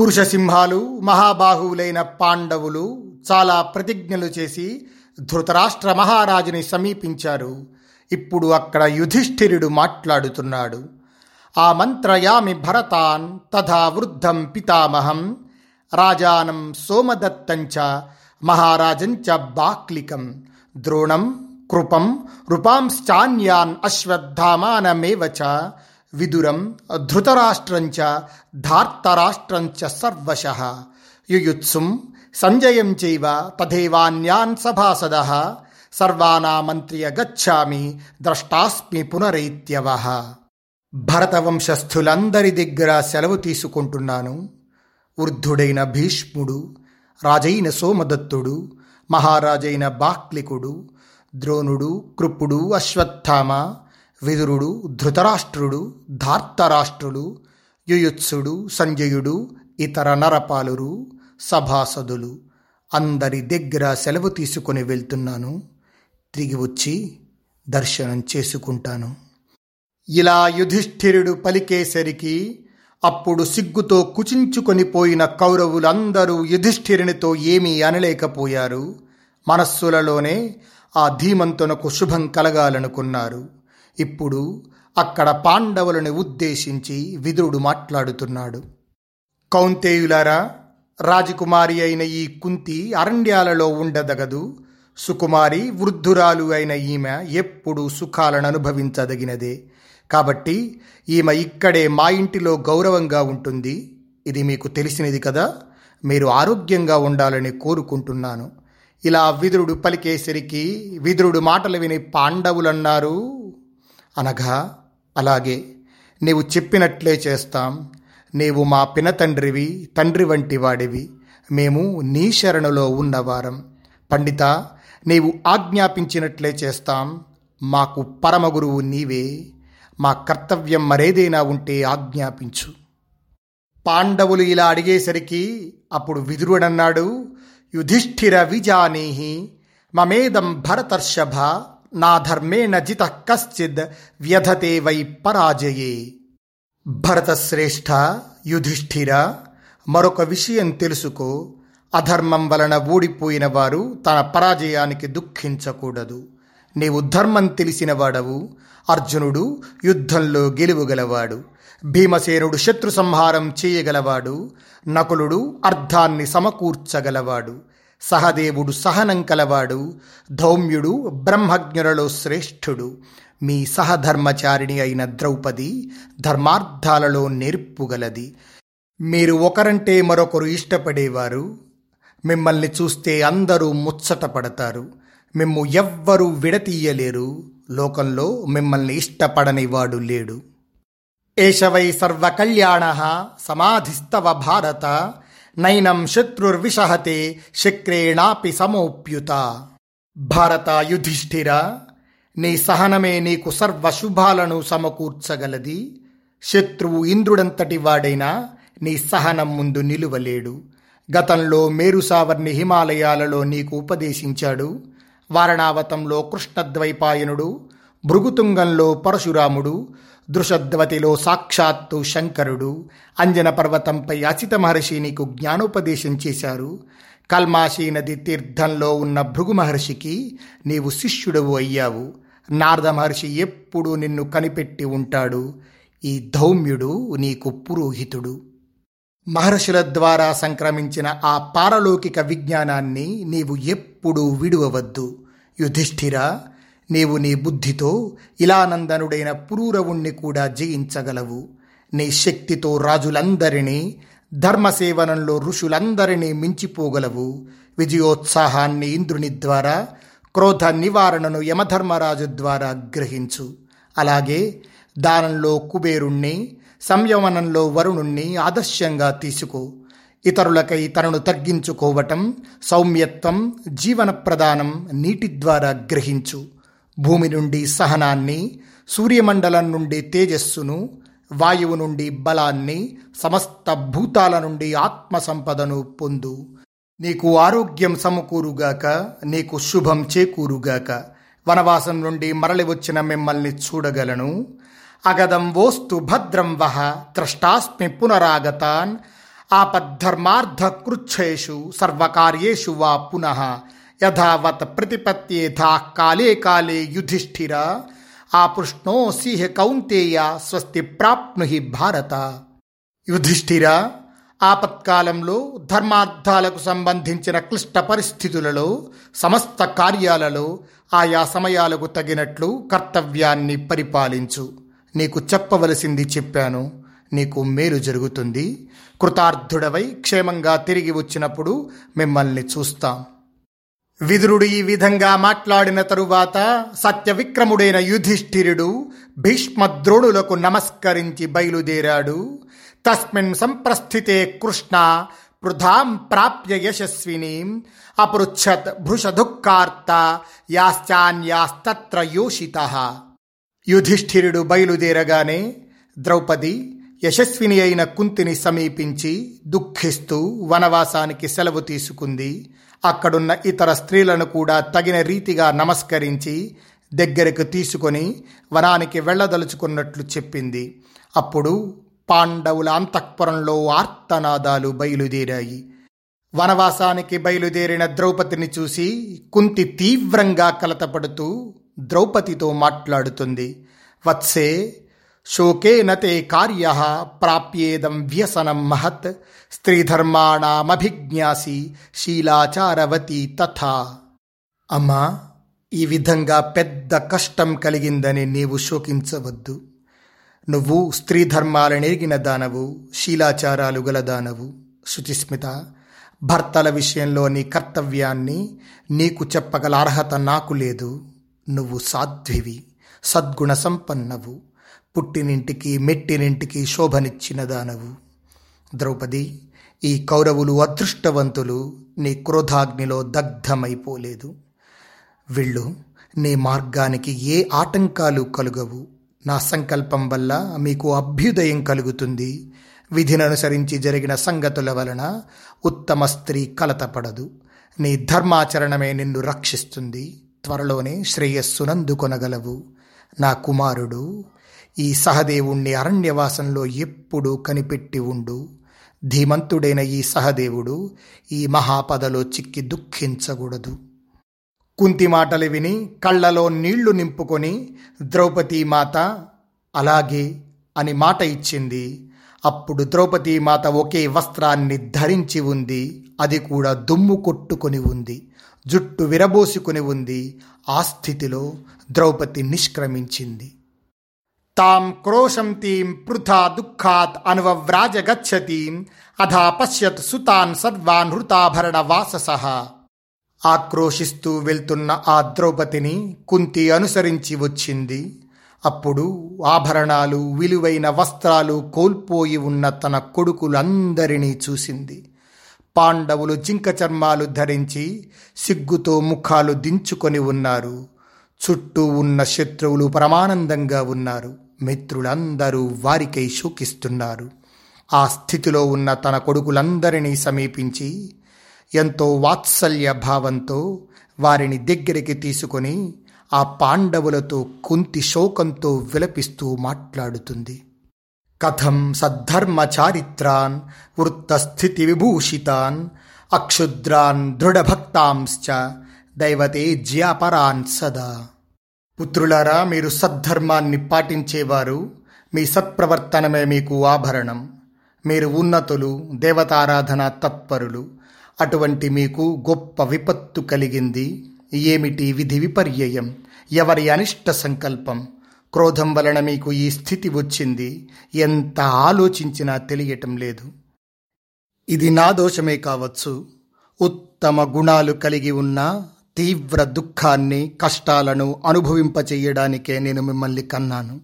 పురుష సింహాలు మహాబాహువులైన పాండవులు చాలా ప్రతిజ్ఞలు చేసి ధృతరాష్ట్ర మహారాజుని సమీపించారు. ఇప్పుడు అక్కడ యుధిష్ఠిరుడు మాట్లాడుతున్నాడు. ఆ మంత్రయామి భరతాన్ తథా వృద్ధం పితామహం రాజానం సోమదత్తంచ మహారాజంచ బాక్లికం ద్రోణం కృపం రూపాంశ్చాన్యాన్ అశ్వత్థామానమేవ చ విదురం ధృతరాష్ట్రంచ ధార్తరాష్ట్రంచ సర్వశ. యుయుత్సుం సంజయం చైవ తథైవాన్యాన్ సభాసద. సర్వానామంత్రియ గచ్చామి ద్రష్టాస్మి పునరైత్యవ. భరతవంశస్థులందరి దగ్గర సెలవు తీసుకుంటున్నాను. వృద్ధుడైన భీష్ముడు రాజైన సోమదత్తుడు మహారాజైన బాక్లికుడు ద్రోణుడు కృపుడు అశ్వత్థామ విదురుడు ధృతరాష్ట్రుడు ధార్తరాష్ట్రుడు యుయుత్సుడు సంజయుడు ఇతర నరపాలురు సభాసదులు. అందరి దగ్గర సెలవు తీసుకొని వెళ్తున్నాను. తిరిగి వచ్చి దర్శనం చేసుకుంటాను. ఇలా యుధిష్ఠిరుడు పలికేసరికి అప్పుడు సిగ్గుతో కుచించుకొని పోయిన కౌరవులందరూ యుధిష్ఠిరునితో ఏమీ అనలేకపోయారు. మనస్సులలోనే ఆ ధీమంతునకు శుభం కలగాలనుకున్నారు. ఇప్పుడు అక్కడ పాండవులను ఉద్దేశించి విదురుడు మాట్లాడుతున్నాడు. కౌంతేయులారా రాజకుమారి అయిన ఈ కుంతి అరణ్యాలలో ఉండదగదు. సుకుమారి వృద్ధురాలు అయిన ఈమె ఎప్పుడూ సుఖాలను అనుభవించదగినదే. కాబట్టి ఈమె ఇక్కడే మా ఇంటిలో గౌరవంగా ఉంటుంది. ఇది మీకు తెలిసినది కదా? మీరు ఆరోగ్యంగా ఉండాలని కోరుకుంటున్నాను. ఇలా విదురుడు పలికేసరికి విదురుడు మాటలు విని పాండవులన్నారు. అనగా అలాగే నీవు చెప్పినట్లే చేస్తాం. నీవు మా పినతండ్రివి తండ్రి వంటి వాడివి. మేము నీ శరణులో ఉన్నవారం. పండిత నీవు ఆజ్ఞాపించినట్లే చేస్తాం. మాకు పరమగురువు నీవే. మా కర్తవ్యం మరేదైనా ఉంటే ఆజ్ఞాపించు. పాండవులు ఇలా అడిగేసరికి అప్పుడు విదురుడన్నాడు యుధిష్ఠిర విజానీహి మమేదం భరతర్షభ నా ధర్మేణ జిత కశ్చిద్ వ్యధతే వై పరాజయే భరతశ్రేష్ఠ యుధిష్ఠిర మరొక విషయం తెలుసుకో. అధర్మం వలన ఓడిపోయిన వారు తన పరాజయానికి దుఃఖించకూడదు. నీవు ధర్మం తెలిసిన వాడవు. అర్జునుడు యుద్ధంలో గెలువగలవాడు. భీమసేనుడు శత్రు సంహారం చేయగలవాడు. నకులుడు అర్థాన్ని సమకూర్చగలవాడు. సహదేవుడు సహనం కలవాడు ధౌమ్యుడు బ్రహ్మజ్ఞులలో శ్రేష్ఠుడు. మీ సహధర్మచారిణి అయిన ద్రౌపది ధర్మార్థాలలో నేర్పుగలది మీరు ఒకరంటే మరొకరు ఇష్టపడేవారు. మిమ్మల్ని చూస్తే అందరూ ముచ్చట పడతారు. మిమ్ము ఎవ్వరూ విడతీయలేరు. లోకంలో మిమ్మల్ని ఇష్టపడని వాడు లేడు. ఏషవై సర్వకళ్యాణ సమాధిస్తవ భారత. నైనం శత్రుర్విషహతే శక్రేణాపి సమోప్యుత. భారత యుధిష్ఠిర నీ సహనమే నీకు సర్వశుభాలను సమకూర్చగలది. శత్రువు ఇంద్రుడంతటి వాడైనా నీ సహనం ముందు నిలువలేడు. గతంలో మేరుసావర్ణి హిమాలయాలలో నీకు ఉపదేశించాడు. వారణావతంలో కృష్ణద్వైపాయనుడు భృగుతుంగంలో పరశురాముడు దృషద్వతిలో సాక్షాత్తు శంకరుడు. అంజన పర్వతంపై అచిత మహర్షి నీకు జ్ఞానోపదేశం చేశారు. కల్మాషీ నది తీర్థంలో ఉన్న భృగు మహర్షికి నీవు శిష్యుడవు అయ్యావు. నారద మహర్షి ఎప్పుడూ నిన్ను కనిపెట్టి ఉంటాడు. ఈ ధౌమ్యుడు నీకు పురోహితుడు. మహర్షుల ద్వారా సంక్రమించిన ఆ పారలౌకిక విజ్ఞానాన్ని నీవు ఎప్పుడూ విడువవద్దు. యుధిష్ఠిర నీవు నీ బుద్ధితో ఇలానందనుడైన పురూరవుణ్ణి కూడా జయించగలవు. నీ శక్తితో రాజులందరినీ ధర్మసేవనంలో ఋషులందరినీ మించిపోగలవు. విజయోత్సాహాన్ని ఇంద్రుని ద్వారా క్రోధ నివారణను యమధర్మరాజు ద్వారా గ్రహించు. అలాగే దానంలో కుబేరుణ్ణి సంయమనంలో వరుణుణ్ణి ఆదర్శంగా తీసుకో. ఇతరులకై తనను తగ్గించుకోవటం సౌమ్యత్వం జీవన ప్రదానం నీటి ద్వారా గ్రహించు. భూమి నుండి సహనాన్ని సూర్యమండలం నుండి తేజస్సును వాయువు నుండి బలాన్ని సమస్త భూతాల నుండి ఆత్మ సంపదను పొందు. నీకు ఆరోగ్యం సమకూరుగాక నీకు శుభం చేకూరుగాక. వనవాసం నుండి మరలి వచ్చిన మిమ్మల్ని చూడగలను. అగదం వోస్తు భద్రం వహ ద్రష్టాస్మి పునరాగతాన్. ఆపద్ధర్మార్థ కృచ్ఛేషు సర్వకార్యేషు వా పునః. యథావత్ ప్రతిపత్యేథా కాలే కాలే యుధిష్ఠిర. ఆపృష్ణోసిహ కౌంతేయ స్వస్తి ప్రాప్నుహి భారత. యుధిష్ఠిర ఆపత్కాలంలో ధర్మార్థాలకు సంబంధించిన క్లిష్ట పరిస్థితులలో సమస్త కార్యాలలో ఆయా సమయాలకు తగినట్లు కర్తవ్యాన్ని పరిపాలించు. నీకు చెప్పవలసింది చెప్పాను. నీకు మేలు జరుగుతుంది. కృతార్థుడవై క్షేమంగా తిరిగి వచ్చినప్పుడు మిమ్మల్ని చూస్తాం. విదురుడు ఈ విధంగా మాట్లాడిన తరువాత సత్యవిక్రముడైన యుధిష్ఠిరుడు భీష్మద్రోణులకు నమస్కరించి బయలుదేరాడు. తస్మిన్ సంప్రస్థితే కృష్ణ వృధాం ప్రాప్య యశస్వినీం అపృచ్ఛత్ భృషదుఃఖార్త యాశ్చాన్యాస్తత్ర యోషిత. యుధిష్ఠిరుడు బయలుదేరగానే ద్రౌపది యశస్విని అయిన కుంతిని సమీపించి దుఃఖిస్తూ వనవాసానికి సెలవు తీసుకుంది. అక్కడున్న ఇతర స్త్రీలను కూడా తగిన రీతిగా నమస్కరించి దగ్గరకు తీసుకొని వనానికి వెళ్ళదలుచుకున్నట్లు చెప్పింది. అప్పుడు పాండవుల అంతఃపురంలో ఆర్తనాదాలు బయలుదేరాయి. వనవాసానికి బయలుదేరిన ద్రౌపదిని చూసి కుంతి తీవ్రంగా కలతపడుతూ ద్రౌపదితో మాట్లాడుతుంది. వత్సే శోకేన తే కార్య ప్రాప్యేదం వ్యసనం మహత్ స్త్రీధర్మాణమభిజ్ఞాసి శీలాచారవతి తథా అమ్మా ఈ విధంగా పెద్ద కష్టం కలిగిందని నీవు శోకించవద్దు. నువ్వు స్త్రీ ధర్మాలనెరిగిన దానవు శీలాచారాలు గల దానవు. శుచిస్మిత భర్తల విషయంలో నీ కర్తవ్యాన్ని నీకు చెప్పగల అర్హత నాకు లేదు. నువ్వు సాధ్వివి సద్గుణ సంపన్నవు పుట్టినింటికి మెట్టినింటికి శోభనిచ్చిన దానవు. ద్రౌపది ఈ కౌరవులు అదృష్టవంతులు నీ క్రోధాగ్నిలో దగ్ధమైపోలేదు. వీళ్ళు నీ మార్గానికి ఏ ఆటంకాలు కలుగవు. నా సంకల్పం వల్ల మీకు అభ్యుదయం కలుగుతుంది. విధిని అనుసరించి జరిగిన సంగతుల వలన ఉత్తమ స్త్రీ కలతపడదు నీ ధర్మాచరణమే నిన్ను రక్షిస్తుంది. త్వరలోనే శ్రేయస్సునందుకొనగలవు. నా కుమారుడు ఈ సహదేవుణ్ణి అరణ్యవాసంలో ఎప్పుడూ కనిపెట్టి ఉండు. ధీమంతుడైన ఈ సహదేవుడు ఈ మహాపదలో చిక్కి దుఃఖించకూడదు. కుంతి మాటలు విని కళ్ళలో నీళ్ళు నింపుకొని ద్రౌపదీ మాత అలాగే అని మాట ఇచ్చింది. అప్పుడు ద్రౌపదీ మాత ఒకే వస్త్రాన్ని ధరించి ఉంది. అది కూడా దుమ్ము కొట్టుకొని ఉంది. జుట్టు విరబోసుకుని ఉంది. ఆ స్థితిలో ద్రౌపది నిష్క్రమించింది. తాం క్రోశంతీం పృథా దుఃఖాత్ అనువ్రాజ గచ్చతీం అధా పశ్యత్ సుతాన్ సర్వాన్ హృతాభరణ వాసస. ఆక్రోశిస్తూ వెళ్తున్న ఆ ద్రౌపదిని కుంతి అనుసరించి వచ్చింది. అప్పుడు ఆభరణాలు విలువైన వస్త్రాలు కోల్పోయి ఉన్న తన కొడుకులందరినీ చూసింది. పాండవులు జింక చర్మాలు ధరించి సిగ్గుతో ముఖాలు దించుకొని ఉన్నారు. చుట్టూ ఉన్న శత్రువులు పరమానందంగా ఉన్నారు. మిత్రులందరూ వారికై శోకిస్తున్నారు. ఆ స్థితిలో ఉన్న తన కొడుకులందరినీ సమీపించి ఎంతో వాత్సల్య భావంతో వారిని దగ్గరికి తీసుకొని ఆ పాండవులతో కుంతి శోకంతో విలపిస్తూ మాట్లాడుతుంది. కథం సద్ధర్మ చారిత్రాన్ వృత్తస్థితి విభూషితాన్ అక్షుద్రాన్ దృఢభక్తాంశ్చ దైవతే జ్యాపరాన్ సదా. పుత్రులారా మీరు సద్ధర్మాన్ని పాటించేవారు. మీ సత్ప్రవర్తనమే మీకు ఆభరణం. మీరు ఉన్నతులు దేవతారాధన తత్పరులు. అటువంటి మీకు గొప్ప విపత్తు కలిగింది. ఏమిటి విధి విపర్యయం? ఎవరి అనిష్ట సంకల్పం? క్రోధం వలన మీకు ఈ స్థితి వచ్చింది. ఎంత ఆలోచించినా తెలియటం లేదు. ఇది నా దోషమే కావచ్చు. ఉత్తమ గుణాలు కలిగి ఉన్న తీవ్ర దుఃఖాన్ని కష్టాలను అనుభవింపచేయడానికే నేను మిమ్మల్ని కన్నాను.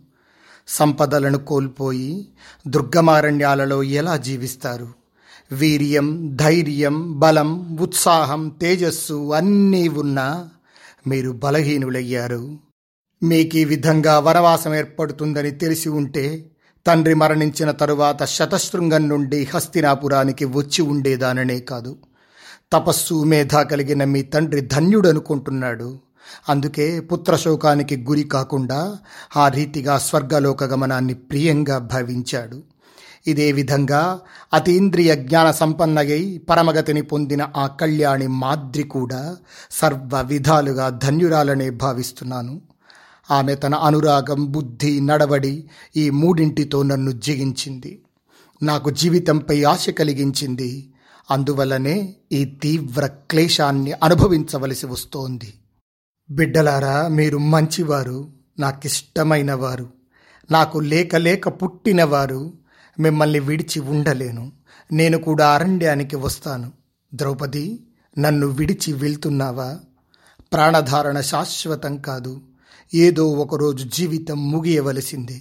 సంపదలను కోల్పోయి దుర్గమారణ్యాలలో ఎలా జీవిస్తారు? వీర్యం ధైర్యం బలం ఉత్సాహం తేజస్సు అన్నీ ఉన్నా మీరు బలహీనులయ్యారు. మీకు ఈ విధంగా వనవాసం ఏర్పడుతుందని తెలిసి ఉంటే తండ్రి మరణించిన తరువాత శతశృంగం నుండి హస్తినాపురానికి వచ్చి ఉండేదాననే కాదు. తపస్సు మేధ కలిగిన మీ తండ్రి ధన్యుడనుకుంటున్నాడు. అందుకే పుత్రశోకానికి గురి కాకుండా ఆ రీతిగా స్వర్గలోక గమనాన్ని ప్రియంగా భావించాడు. ఇదే విధంగా అతీంద్రియ జ్ఞాన సంపన్నయై పరమగతిని పొందిన ఆ కళ్యాణి మాద్రి కూడా సర్వ విధాలుగా ధన్యురాలనే భావిస్తున్నాను. ఆమె తన అనురాగం బుద్ధి నడవడి ఈ మూడింటితో నన్ను జిగించింది నాకు జీవితంపై ఆశ కలిగించింది. అందువల్లనే ఈ తీవ్ర క్లేశాన్ని అనుభవించవలసి వస్తోంది. బిడ్డలారా మీరు మంచివారు నాకిష్టమైన వారు నాకు లేక లేక పుట్టినవారు మిమ్మల్ని విడిచి ఉండలేను. నేను కూడా అరణ్యానికి వస్తాను. ద్రౌపది నన్ను విడిచి వెళ్తున్నావా? ప్రాణధారణ శాశ్వతం కాదు. ఏదో ఒకరోజు జీవితం ముగియవలసిందే.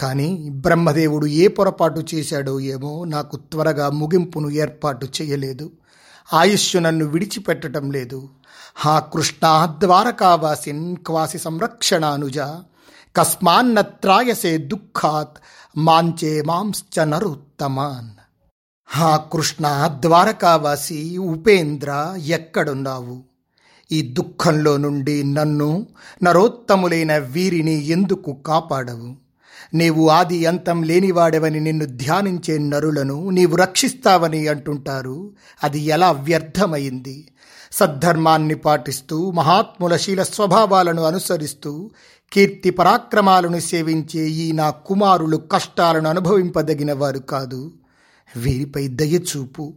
కానీ బ్రహ్మదేవుడు ఏ పొరపాటు చేశాడో ఏమో నాకు త్వరగా ముగింపును ఏర్పాటు చేయలేదు. ఆయుష్యు నన్ను విడిచిపెట్టడం లేదు. హా కృష్ణ ద్వారకావాసిన్ క్వాసి సంరక్షణానుజ. కస్మాన్నత్రాయసే దుఃఖాత్ మాంచే మాంశ్చ నరుత్తమాన్. హా కృష్ణ ద్వారకావాసి ఉపేంద్ర ఎక్కడున్నావు? ఈ దుఃఖంలో నుండి నన్ను నరోత్తములైన వీరిని ఎందుకు కాపాడవు? నీవు ఆది అంతం లేనివాడవని నిన్ను ధ్యానించే నరులను నీవు రక్షిస్తావని అంటుంటారు. అది ఎలా వ్యర్థమైంది? సద్ధర్మాన్ని పాటిస్తూ మహాత్ముల శీల స్వభావాలను అనుసరిస్తూ కీర్తి పరాక్రమాలను సేవించే ఈ నా కుమారులు కష్టాలను అనుభవింపదగిన వారు కాదు. వీరిపై దయచూపు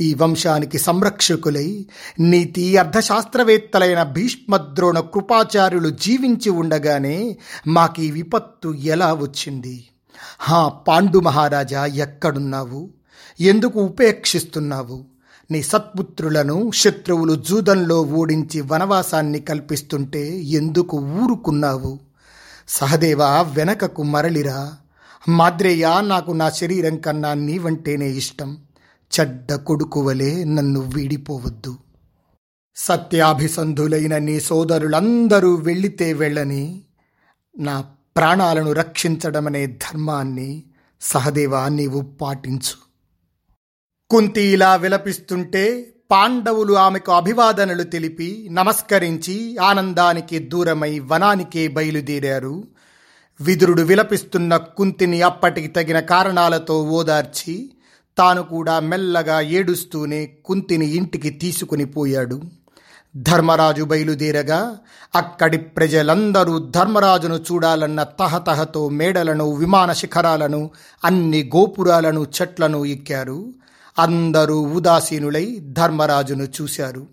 ఈ వంశానికి సంరక్షకులై నీతి అర్థశాస్త్రవేత్తలైన భీష్మద్రోణ కృపాచార్యులు జీవించి ఉండగానే మాకు ఈ విపత్తు ఎలా వచ్చింది? హా పాండు మహారాజా ఎక్కడున్నావు? ఎందుకు ఉపేక్షిస్తున్నావు? నీ సత్పుత్రులను శత్రువులు జూదంలో ఓడించి వనవాసాన్ని కల్పిస్తుంటే ఎందుకు ఊరుకున్నావు? సహదేవ వెనకకు మరలిరా. మాద్రేయ నాకు నా శరీరం కన్నా నీవంటేనే ఇష్టం. చెడ్డ కొడుకువలే నన్ను వీడిపోవద్దు. సత్యాభిసంధులైన నీ సోదరులందరూ వెళ్ళితే వెళ్ళని నా ప్రాణాలను రక్షించడమనే ధర్మాన్ని సహదేవా నీవు పాటించు. కుంతి ఇలా విలపిస్తుంటే పాండవులు ఆమెకు అభివాదనలు తెలిపి నమస్కరించి ఆనందానికి దూరమై వనానికే బయలుదేరారు. విదురుడు విలపిస్తున్న కుంతిని అప్పటికి తగిన కారణాలతో ఓదార్చి తాను కూడా మెల్లగా ఏడుస్తూనే కుంతిని ఇంటికి తీసుకుని పోయాడు. ధర్మరాజు బయలుదేరగా అక్కడి ప్రజలందరూ ధర్మరాజును చూడాలన్న తహతహతో మేడలను విమాన శిఖరాలను అన్ని గోపురాలను చెట్లను ఎక్కారు. అందరూ ఉదాసీనులై ధర్మరాజును చూశారు.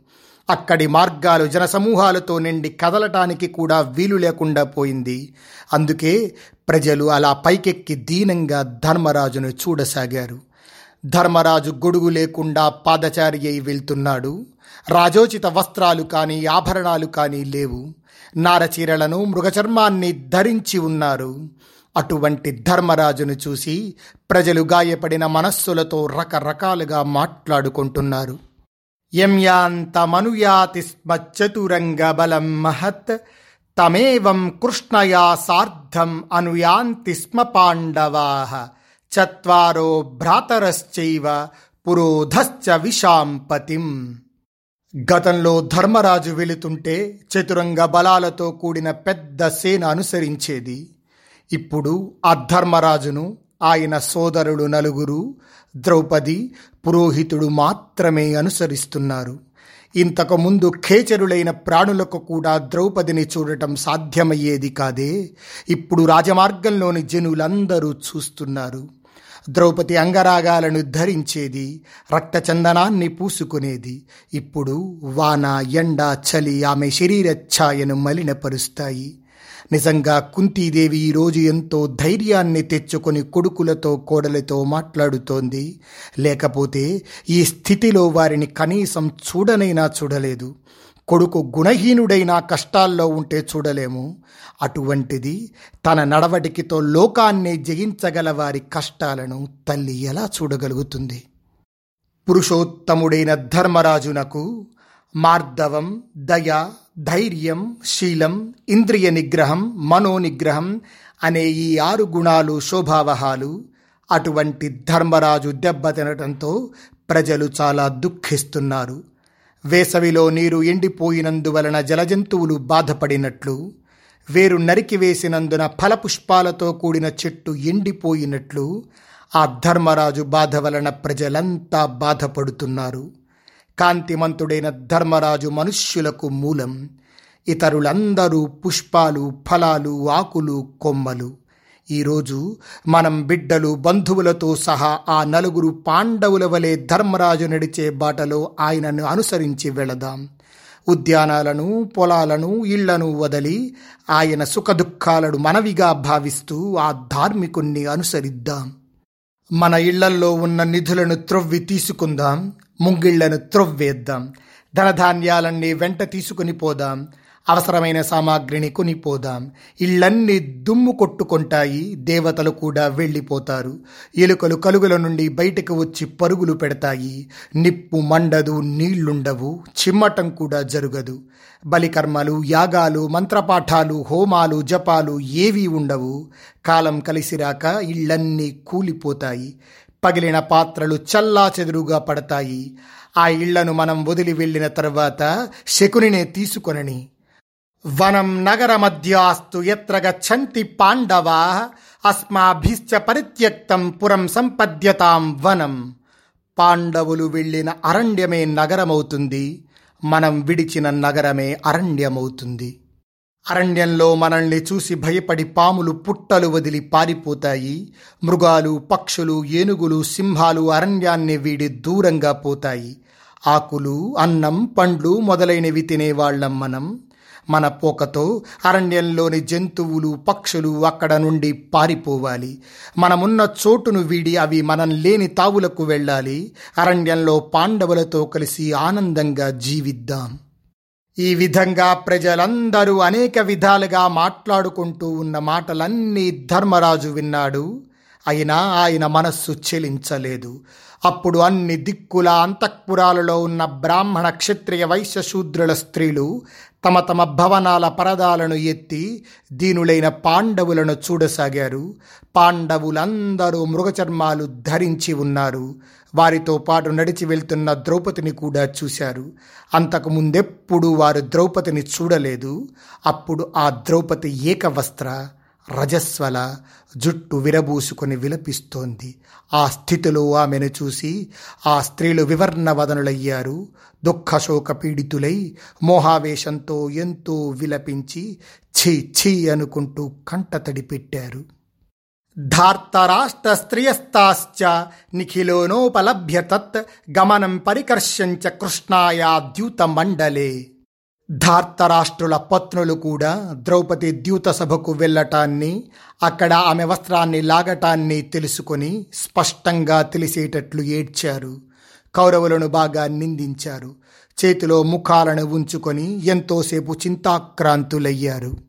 అక్కడి మార్గాలు జనసమూహాలతో నిండి కదలటానికి కూడా వీలు లేకుండా పోయింది. అందుకే ప్రజలు అలా పైకెక్కి దీనంగా ధర్మరాజును చూడసాగారు. ధర్మరాజు గొడుగు లేకుండా పాదచారి అయి వెళ్తున్నాడు. రాజోచిత వస్త్రాలు కానీ ఆభరణాలు కానీ లేవు. నారచీరలను మృగచర్మాన్ని ధరించి ఉన్నారు. అటువంటి ధర్మరాజును చూసి ప్రజలు గాయపడిన మనస్సులతో రకరకాలుగా మాట్లాడుకుంటున్నారు. యమ్యాంతమనుయాతి స్మ చతురంగ బలం మహత్ తమేవం కృష్ణయా సార్ధం అనుయాంతి స్మ పాండవా. చత్వారో భ్రాతరశ్చైవ పురోధశ్చ విషాంపతిం గతంలో ధర్మరాజు వెళుతుంటే చతురంగ బలాలతో కూడిన పెద్ద సేన అనుసరించేది. ఇప్పుడు ఆ ధర్మరాజును ఆయన సోదరుడు నలుగురు ద్రౌపది పురోహితుడు మాత్రమే అనుసరిస్తున్నారు. ఇంతకు ముందు ఖేచరులైన ప్రాణులకు కూడా ద్రౌపదిని చూడటం సాధ్యమయ్యేది కాదే. ఇప్పుడు రాజమార్గంలోని జనులందరూ చూస్తున్నారు. ద్రౌపది అంగరాగాలను ధరించేది రక్తచందనాన్ని పూసుకునేది. ఇప్పుడు వాన ఎండ చలి ఆమె శరీర ఛాయను మలినపరుస్తాయి. నిజంగా కుంతీదేవి ఈరోజు ఎంతో ధైర్యాన్ని తెచ్చుకొని కొడుకులతో కోడలతో మాట్లాడుతోంది. లేకపోతే ఈ స్థితిలో వారిని కనీసం చూడనైనా చూడలేదు. కొడుకు గుణహీనుడైనా కష్టాల్లో ఉంటే చూడలేము. అటువంటిది తన నడవడికితో లోకాన్ని జయించగల వారి కష్టాలను తల్లి ఎలా చూడగలుగుతుంది? పురుషోత్తముడైన ధర్మరాజునకు మార్ధవం దయ ధైర్యం శీలం ఇంద్రియ నిగ్రహం మనోనిగ్రహం అనే ఈ ఆరు గుణాలు శోభావహాలు. అటువంటి ధర్మరాజు దెబ్బతినటంతో ప్రజలు చాలా దుఃఖిస్తున్నారు. వేసవిలో నీరు ఎండిపోయినందువలన జలజంతువులు బాధపడినట్లు వేరు నరికివేసినందున ఫలపుష్పాలతో కూడిన చెట్టు ఎండిపోయినట్లు ఆ ధర్మరాజు బాధ వలన ప్రజలంతా బాధపడుతున్నారు. కాంతిమంతుడైన ధర్మరాజు మనుష్యులకు మూలం ఇతరులందరూ పుష్పాలు ఫలాలు ఆకులు కొమ్మలు. ఈరోజు మనం బిడ్డలు బంధువులతో సహా ఆ నలుగురు పాండవుల వలె ధర్మరాజు నడిచే బాటలో ఆయనను అనుసరించి వెళదాం. ఉద్యానాలను పొలాలను ఇళ్ళను వదలి ఆయన సుఖదుఖాలను మనవిగా భావిస్తూ ఆ ధార్మికుణ్ణి అనుసరిద్దాం. మన ఇళ్ళల్లో ఉన్న నిధులను త్రొవ్వి తీసుకుందాం ముంగిళ్ళను త్రొవ్వేద్దాం ధనధాన్యాలన్నీ వెంట తీసుకుని పోదాం అవసరమైన సామాగ్రిని కొనిపోదాం. ఇళ్ళన్నీ దుమ్ము కొట్టుకుంటాయి. దేవతలు కూడా వెళ్ళిపోతారు. ఎలుకలు కలుగుల నుండి బయటకు వచ్చి పరుగులు పెడతాయి. నిప్పు మండదు నీళ్ళుండవు. చిమ్మటం కూడా జరగదు. బలికర్మలు యాగాలు మంత్రపాఠాలు హోమాలు జపాలు ఏవీ ఉండవు. కాలం కలిసిరాక ఇళ్ళన్నీ కూలిపోతాయి. పగిలిన పాత్రలు చల్లా చెదురుగా పడతాయి. ఆ ఇళ్ళను మనం వదిలి వెళ్ళిన తర్వాత శకునినే తీసుకొనని వనం నగరమధ్యాస్తు ఎత్ర గచ్చంతి పాండవా అస్మాభిశ్చ పరిత్యక్తం పురం సంపద్యతాం వనం. పాండవులు వెళ్ళిన అరణ్యమే నగరమవుతుంది మనం విడిచిన నగరమే అరణ్యమవుతుంది. అరణ్యంలో మనల్ని చూసి భయపడి పాములు పుట్టలు వదిలి పారిపోతాయి మృగాలు పక్షులు ఏనుగులు సింహాలు అరణ్యాన్ని వీడి దూరంగా పోతాయి. ఆకులు అన్నం పండ్లు మొదలైనవి తినేవాళ్ళం మనం. మన పోకతో అరణ్యంలోని జంతువులు పక్షులు అక్కడ నుండి పారిపోవాలి. మనమున్న చోటును వీడి అవి మనం లేని తావులకు వెళ్ళాలి. అరణ్యంలో పాండవులతో కలిసి ఆనందంగా జీవిద్దాం. ఈ విధంగా ప్రజలందరూ అనేక విధాలుగా మాట్లాడుకుంటూ ఉన్న మాటలన్నీ ధర్మరాజు విన్నాడు. అయినా ఆయన మనస్సు చెలించలేదు. అప్పుడు అన్ని దిక్కుల అంతఃపురాలలో ఉన్న బ్రాహ్మణ క్షత్రియ వైశ్య శూద్రుల స్త్రీలు తమ తమ భవనాల పరదాలను ఎత్తి దీనులైన పాండవులను చూడసాగారు. పాండవులందరూ మృగచర్మాలు ధరించి ఉన్నారు. వారితో పాటు నడిచి వెళ్తున్న ద్రౌపదిని కూడా చూశారు. అంతకు ముందెప్పుడు వారు ద్రౌపదిని చూడలేదు. అప్పుడు ఆ ద్రౌపది ఏకవస్త్ర రజస్వల జుట్టు విరబూసుకొని విలపిస్తోంది. ఆ స్థితిలో ఆమెను చూసి ఆ స్త్రీలు వివర్ణవదనులయ్యారు దుఃఖశోక పీడితులై మోహావేశంతో ఎంతో విలపించి ఛీ ఛీ అనుకుంటూ కంటతడి పెట్టారు ధార్తరాష్ట్ర స్త్రియస్తాశ్చ నిఖిలోనోపలభ్య తత్ గమనం పరికర్షంచ కృష్ణాయాద్యూత మండలే ధార్తరాష్ట్రుల పత్నులు కూడా ద్రౌపది ద్యూత సభకు వెళ్ళటాన్ని అక్కడ ఆమె వస్త్రాన్ని లాగటాన్ని తెలుసుకొని స్పష్టంగా తెలిసేటట్లు ఏడ్చారు. కౌరవులను బాగా నిందించారు. చేతిలో ముఖాలను ఉంచుకొని ఎంతోసేపు చింతాక్రాంతులయ్యారు.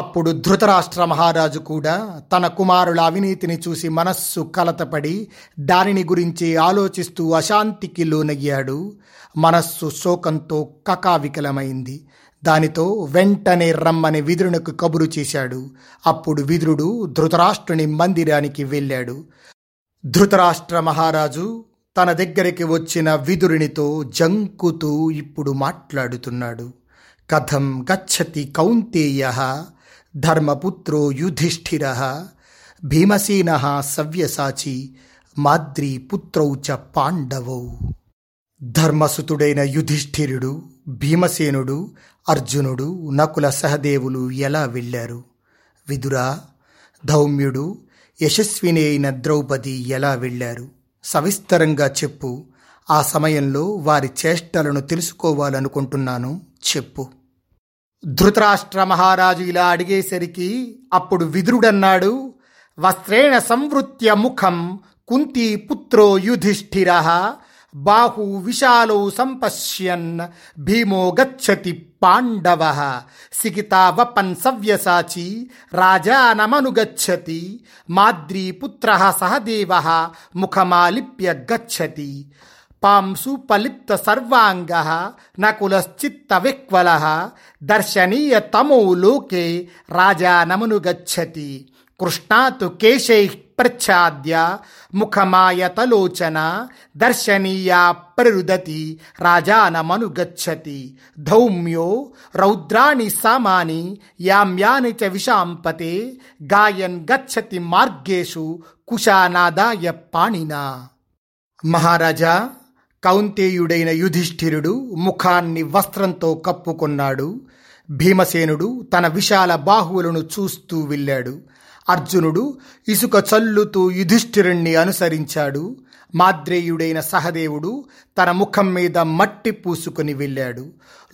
అప్పుడు ధృతరాష్ట్ర మహారాజు కూడా తన కుమారుల అవినీతిని చూసి మనస్సు కలతపడి దానిని గురించి ఆలోచిస్తూ అశాంతికి లోనయ్యాడు. మనస్సు శోకంతో కకావికలమైంది. దానితో వెంటనే రమ్మని విదురునకు కబురు చేశాడు. అప్పుడు విదురుడు ధృతరాష్ట్రుని మందిరానికి వెళ్ళాడు. ధృతరాష్ట్ర మహారాజు తన దగ్గరికి వచ్చిన విదురునితో జంకుతూ ఇప్పుడు మాట్లాడుతున్నాడు. కథం గచ్చతి కౌంతేయ ధర్మపుత్రో యుధిష్ఠిర భీమసేన సవ్యసాచి మాద్రి పుత్రౌ చ పాండవౌ ధర్మసుతుడైన యుధిష్ఠిరుడు భీమసేనుడు అర్జునుడు నకుల సహదేవులు ఎలా వెళ్ళారు? విదురా ధౌమ్యుడు యశస్విని అయిన ద్రౌపది ఎలా వెళ్ళారు? సవిస్తరంగా చెప్పు. ఆ సమయంలో వారి చేష్టలను తెలుసుకోవాలనుకుంటున్నాను. చెప్పు. ధృతరాష్ట్ర మహారాజు ఇలా అడిగేసరికి అప్పుడు విదురుడన్నాడు వస్త్రేణ సంవృత్య ముఖం కుంతి పుత్రో యుధిష్ఠిర బాహు విశాలో సంపశ్యన్ భీమో గచ్చతి పాండవ సిగితావపన్ సవ్యసాచి రాజానమనుగచ్చతి మాద్రీపుత్ర సహదేవ ముఖమాలిప్య గచ్చతి. పాంసు పలిప్త సర్వాంగ నకులశ్చిత్త విక్వల దర్శనీయ తమో లోకే రాజానమను గచ్చతి కృష్ణాతు కేశై ప్రచ్ఛాద్య ముఖమాయతలోచన దర్శనీయా ప్రరుదతి రాజానమను గచ్చతి ధౌమ్యో రౌద్రాణి సామాని యామ్యాని చ విషాంపతే గాయన్ గచ్చతి మార్గేషు కుశానాదాయ పాణినా మహారాజా కౌంతేయుడైన యుధిష్ఠిరుడు ముఖాన్ని వస్త్రంతో కప్పుకొన్నాడు. భీమసేనుడు తన విశాల బాహువులను చూస్తూ వెళ్ళాడు. అర్జునుడు ఇసుక చల్లుతూ యుధిష్ఠిరుణ్ణి అనుసరించాడు. మాద్రేయుడైన సహదేవుడు తన ముఖం మీద మట్టి పూసుకొని వెళ్ళాడు.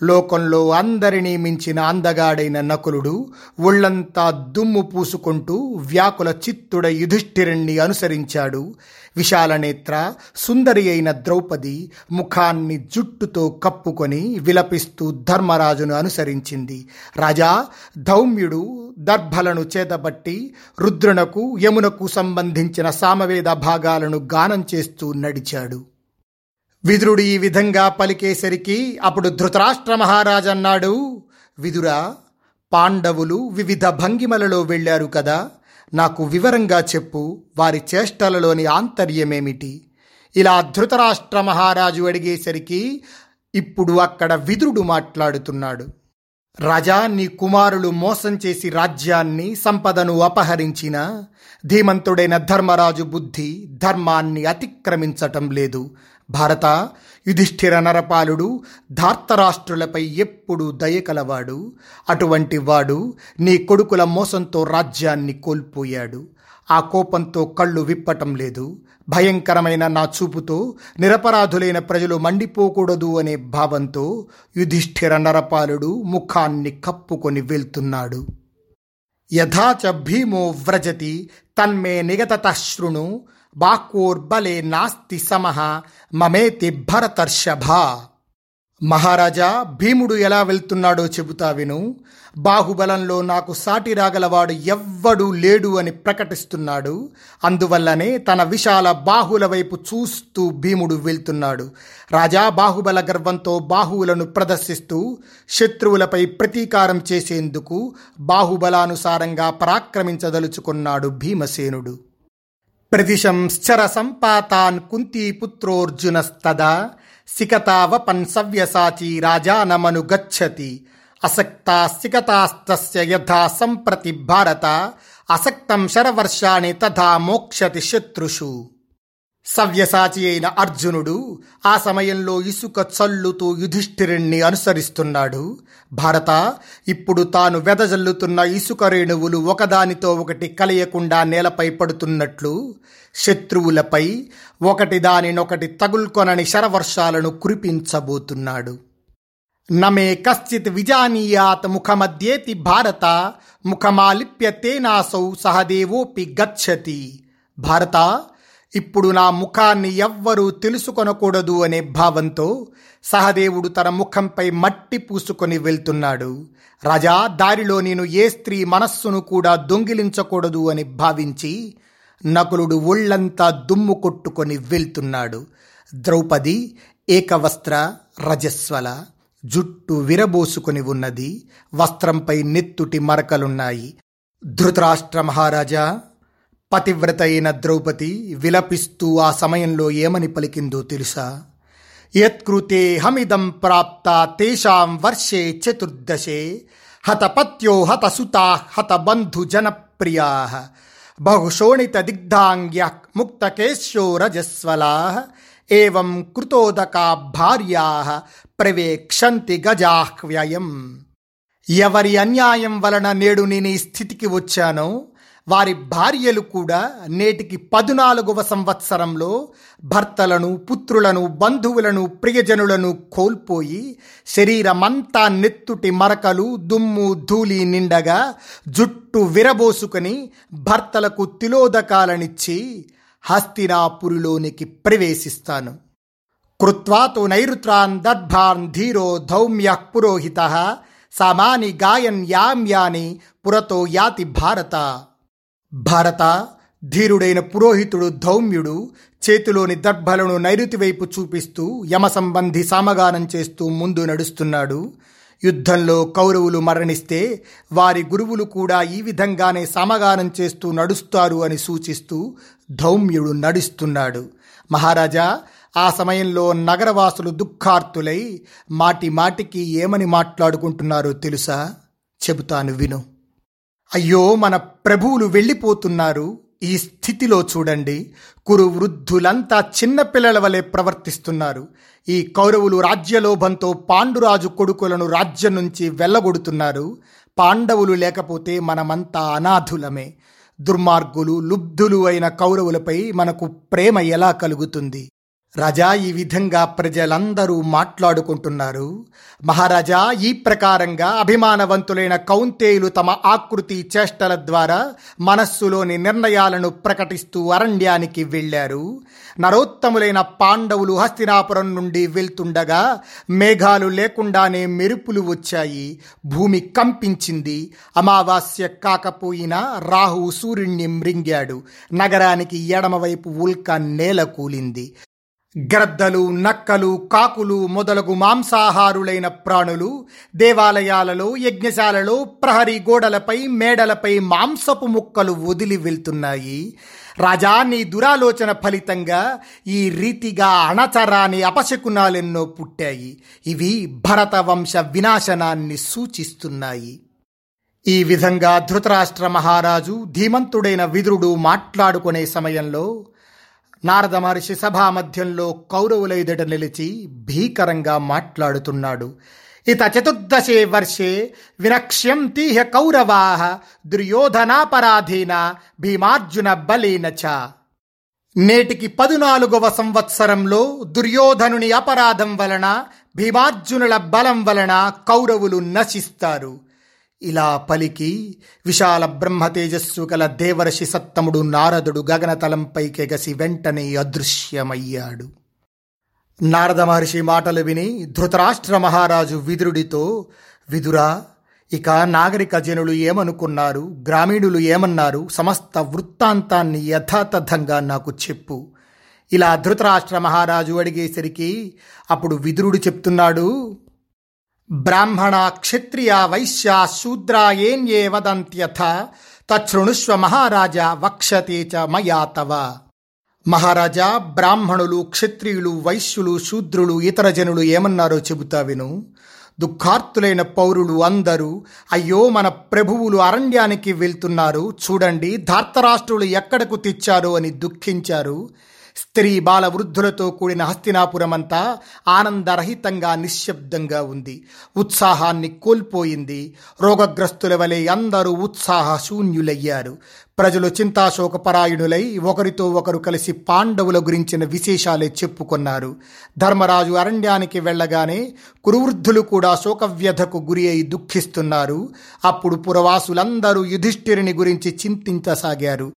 లోకంలో అందరినీ మించిన అందగాడైన నకులుడు ఒళ్ళంతా దుమ్ము పూసుకుంటూ వ్యాకుల చిత్తుడ యుధిష్ఠిరుణ్ణి అనుసరించాడు. విశాలనేత్ర సుందరి అయిన ద్రౌపది ముఖాన్ని జుట్టుతో కప్పుకొని విలపిస్తూ ధర్మరాజును అనుసరించింది. రాజా ధౌమ్యుడు దర్భలను చేతబట్టి రుద్రునకు యమునకు సంబంధించిన సామవేద భాగాలను గానం చేస్తూ నడిచాడు. విదురుడు ఈ విధంగా పలికేసరికి అప్పుడు ధృతరాష్ట్ర మహారాజన్నాడు విదురా పాండవులు వివిధ భంగిమలలో వెళ్ళారు కదా నాకు వివరంగా చెప్పు వారి చేష్టలలోని ఆంతర్యమేమిటి? ఇలా ధృతరాష్ట్ర మహారాజు అడిగేసరికి ఇప్పుడు అక్కడ విదురుడు మాట్లాడుతున్నాడు రాజా నీ కుమారులు మోసం చేసి రాజ్యాన్ని సంపదను అపహరించిన ధీమంతుడైన ధర్మరాజు బుద్ధి ధర్మాన్ని అతిక్రమించటం లేదు. భారత యుధిష్ఠిర నరపాలుడు ధార్తరాష్ట్రులపై ఎప్పుడు దయకలవాడు అటువంటి వాడు నీ కొడుకుల మోసంతో రాజ్యాన్ని కోల్పోయాడు. ఆ కోపంతో కళ్ళు విప్పటం లేదు. భయంకరమైన నా చూపుతో నిరపరాధులైన ప్రజలు మండిపోకూడదు అనే భావంతో యుధిష్ఠిర నరపాలుడు ముఖాన్ని కప్పుకొని వెళ్తున్నాడు. యథాచ భీమో వ్రజతి తన్మే నిగతత శృణు బాక్కోర్బలే నాస్తి సమహ మమేతి భరతర్షభ. మహారాజా భీముడు ఎలా వెళ్తున్నాడో చెబుతా విను. బాహుబలంలో నాకు సాటి రాగలవాడు ఎవ్వడూ లేడు అని ప్రకటిస్తున్నాడు. అందువల్లనే తన విశాల బాహుల వైపు చూస్తూ భీముడు వెళ్తున్నాడు. రాజా బాహుబల గర్వంతో బాహువులను ప్రదర్శిస్తూ శత్రువులపై ప్రతీకారం చేసేందుకు బాహుబలానుసారంగా పరాక్రమించదలుచుకున్నాడు భీమసేనుడు. ప్రదిశంశ్చర సంపాతాన్ కుంతీపుత్రోర్జునస్తదా సికతావపన్ రాజానమనుగచ్చతి రాజానమను యథా సంప్రతి భారత. అసక్తం శరవర్షాణి తథా మోక్షతి శత్రుషు. సవ్యసాచి అయిన అర్జునుడు ఆ సమయంలో ఇసుక చల్లుతూ యుధిష్ఠిరుణ్ణి అనుసరిస్తున్నాడు. భారత ఇప్పుడు తాను వెదజల్లుతున్న ఇసుక రేణువులు ఒకదానితో ఒకటి కలయకుండా నేలపై పడుతున్నట్లు శత్రువులపై ఒకటి దానినొకటి తగుల్కొనని శరవర్షాలను కురిపించబోతున్నాడు. నమే కశ్చిత్ విజానీయాత్ ముఖమధ్యేతి భారత ముఖమాలిప్య తేనాసౌ సహదేవోపి గచ్చతి. భారత ఇప్పుడు నా ముఖాన్ని ఎవ్వరూ తెలుసుకొనకూడదు అనే భావంతో సహదేవుడు తన ముఖంపై మట్టి పూసుకొని వెళ్తున్నాడు. రాజా దారిలో నేను ఏ స్త్రీ మనస్సును కూడా దొంగిలించకూడదు అని భావించి నకులుడు ఒళ్ళంతా దుమ్ము కొట్టుకొని వెళ్తున్నాడు. ద్రౌపది ఏకవస్త్ర రజస్వల జుట్టు విరబోసుకొని ఉన్నది. వస్త్రంపై నెత్తుటి మరకలున్నాయి. ధృతరాష్ట్ర మహారాజా పతివ్రత అయిన ద్రౌపది విలపిస్తూ ఆ సమయంలో ఏమని పలికిందో తెలుసా? యత్కృతే హమిదం ప్రాప్త తేషాం వర్షే చతుర్దశే హతపత్యో హతసుతా హతబంధు జనప్రియా బహుశోణిత దిగ్ధాంగ్య ముక్తకేశ్యో రజస్వలా ఏం కృతోదకా భార్యా ప్రవేక్షంతి గజాహ్వ్యయం. ఎవరి అన్యాయం వలన నేడు నేను ఈ స్థితికి వచ్చానో వారి భార్యలు కూడా నేటికి పదునాలుగవ సంవత్సరంలో భర్తలను పుత్రులను బంధువులను ప్రియజనులను కోల్పోయి శరీరమంతా నెత్తుటి మరకలు దుమ్ము ధూళి నిండగా జుట్టు విరబోసుకుని భర్తలకు తిలోదకాలనిచ్చి హస్తినాపురిలోనికి ప్రవేశిస్తాను. కృత్వాతు నైరుత్రాన్ దర్భాన్ ధీరో ధౌమ్య పురోహిత సామాని గాయన్ యామ్యాని పురతో యాతి భారత. భారత ధీరుడైన పురోహితుడు ధౌమ్యుడు చేతిలోని దర్భలను నైరుతి వైపు చూపిస్తూ యమ సంబంధి సామగానం చేస్తూ ముందు నడుస్తున్నాడు. యుద్ధంలో కౌరవులు మరణిస్తే వారి గురువులు కూడా ఈ విధంగానే సమగానం చేస్తూ నడుస్తారు అని సూచిస్తూ ధౌమ్యుడు నడుస్తున్నాడు. మహారాజా ఆ సమయంలో నగరవాసులు దుఃఖార్తులై మాటి మాటికి ఏమని మాట్లాడుకుంటున్నారో తెలుసా? చెబుతాను విను. అయ్యో మన ప్రభువులు వెళ్ళిపోతున్నారు. ఈ స్థితిలో చూడండి. కురు వృద్ధులంతా చిన్నపిల్లల వలె ప్రవర్తిస్తున్నారు. ఈ కౌరవులు రాజ్యలోభంతో పాండురాజు కొడుకులను రాజ్యం నుంచి వెళ్ళగొడుతున్నారు పాండవులు లేకపోతే మనమంతా అనాథులమే. దుర్మార్గులు లుబ్ధులు అయిన కౌరవులపై మనకు ప్రేమ ఎలా కలుగుతుంది? రాజా ఈ విధంగా ప్రజలందరూ మాట్లాడుకుంటున్నారు. మహారాజా ఈ ప్రకారంగా అభిమానవంతులైన కౌంతేయులు తమ ఆకృతి చేష్టల ద్వారా మనస్సులోని నిర్ణయాలను ప్రకటిస్తూ అరణ్యానికి వెళ్ళారు. నరోత్తములైన పాండవులు హస్తినాపురం నుండి వెళ్తుండగా మేఘాలు లేకుండానే మెరుపులు వచ్చాయి. భూమి కంపించింది. అమావాస్య కాకపోయినా రాహు సూర్యుణ్ణి మృంగాడు. నగరానికి ఎడమవైపు ఉల్క నేల కూలింది. గ్రద్దలు నక్కలు కాకులు మొదలగు మాంసాహారులైన ప్రాణులు దేవాలయాలలో యజ్ఞశాలలో ప్రహరీ గోడలపై మేడలపై మాంసపు ముక్కలు వదిలి వెళ్తున్నాయి. రాజా నీ దురాలోచన ఫలితంగా ఈ రీతిగా అణచరాని అపశకునాలెన్నో పుట్టాయి. ఇవి భరత వంశ వినాశనాన్ని సూచిస్తున్నాయి. ఈ విధంగా ధృతరాష్ట్ర మహారాజు ధీమంతుడైన విదురుడు మాట్లాడుకునే సమయంలో నారద మహర్షి సభా మధ్యంలో కౌరవుల ఎదుట నిలిచి భీకరంగా మాట్లాడుతున్నాడు. ఇత చతుర్దశే వర్షే వినక్ష్యంతీహ కౌరవా దుర్యోధనాపరాధీన భీమార్జున బలీన చ. నేటికి పదునాలుగవ సంవత్సరంలో దుర్యోధనుని అపరాధం వలన భీమార్జునుల బలం వలన కౌరవులు నశిస్తారు. ఇలా పలికి విశాల బ్రహ్మ తేజస్సు గల దేవర్షి సత్తముడు నారదుడు గగనతలంపైకెగసి వెంటనే అదృశ్యమయ్యాడు. నారద మహర్షి మాటలు విని ధృతరాష్ట్ర మహారాజు విదురుడితో విదురా ఇక నాగరిక జనులు ఏమనుకున్నారు? గ్రామీణులు ఏమన్నారు? సమస్త వృత్తాంతాన్ని యథాతథంగా నాకు చెప్పు ఇలా ధృతరాష్ట్ర మహారాజు అడిగేసరికి అప్పుడు విదురుడు చెప్తున్నాడు బ్రాహ్మణ క్షత్రియ వైశ్య శూద్ర ఏన్యే వదంత్యథ? తృణుష్వ మహారాజా వక్షతే చ మయా తవ. మహారాజా బ్రాహ్మణులు క్షత్రియులు వైశ్యులు శూద్రులు ఇతర జనులు ఏమన్నారో చెబుతా విను. దుఃఖార్తులైన పౌరులు అందరూ అయ్యో మన ప్రభువులు అరణ్యానికి వెళ్తున్నారు చూడండి ధార్తరాష్ట్రులు ఎక్కడకు తెచ్చారో అని దుఃఖించారు. స్త్రీ బాల వృద్ధులతో కూడిన హస్తినాపురమంతా ఆనందరహితంగా నిశ్శబ్దంగా ఉంది. ఉత్సాహాన్ని కోల్పోయింది. రోగగ్రస్తుల వలె అందరూ ఉత్సాహ శూన్యులయ్యారు ప్రజలు చింతాశోకపరాయణులై ఒకరితో ఒకరు కలిసి పాండవుల గురించిన విశేషాలే చెప్పుకొన్నారు. ధర్మరాజు అరణ్యానికి వెళ్ళగానే కురువృద్ధులు కూడా శోకవ్యధకు గురి అయి దుఃఖిస్తున్నారు. అప్పుడు పురవాసులందరూ యుధిష్ఠిరిని గురించి చింతించసాగారు.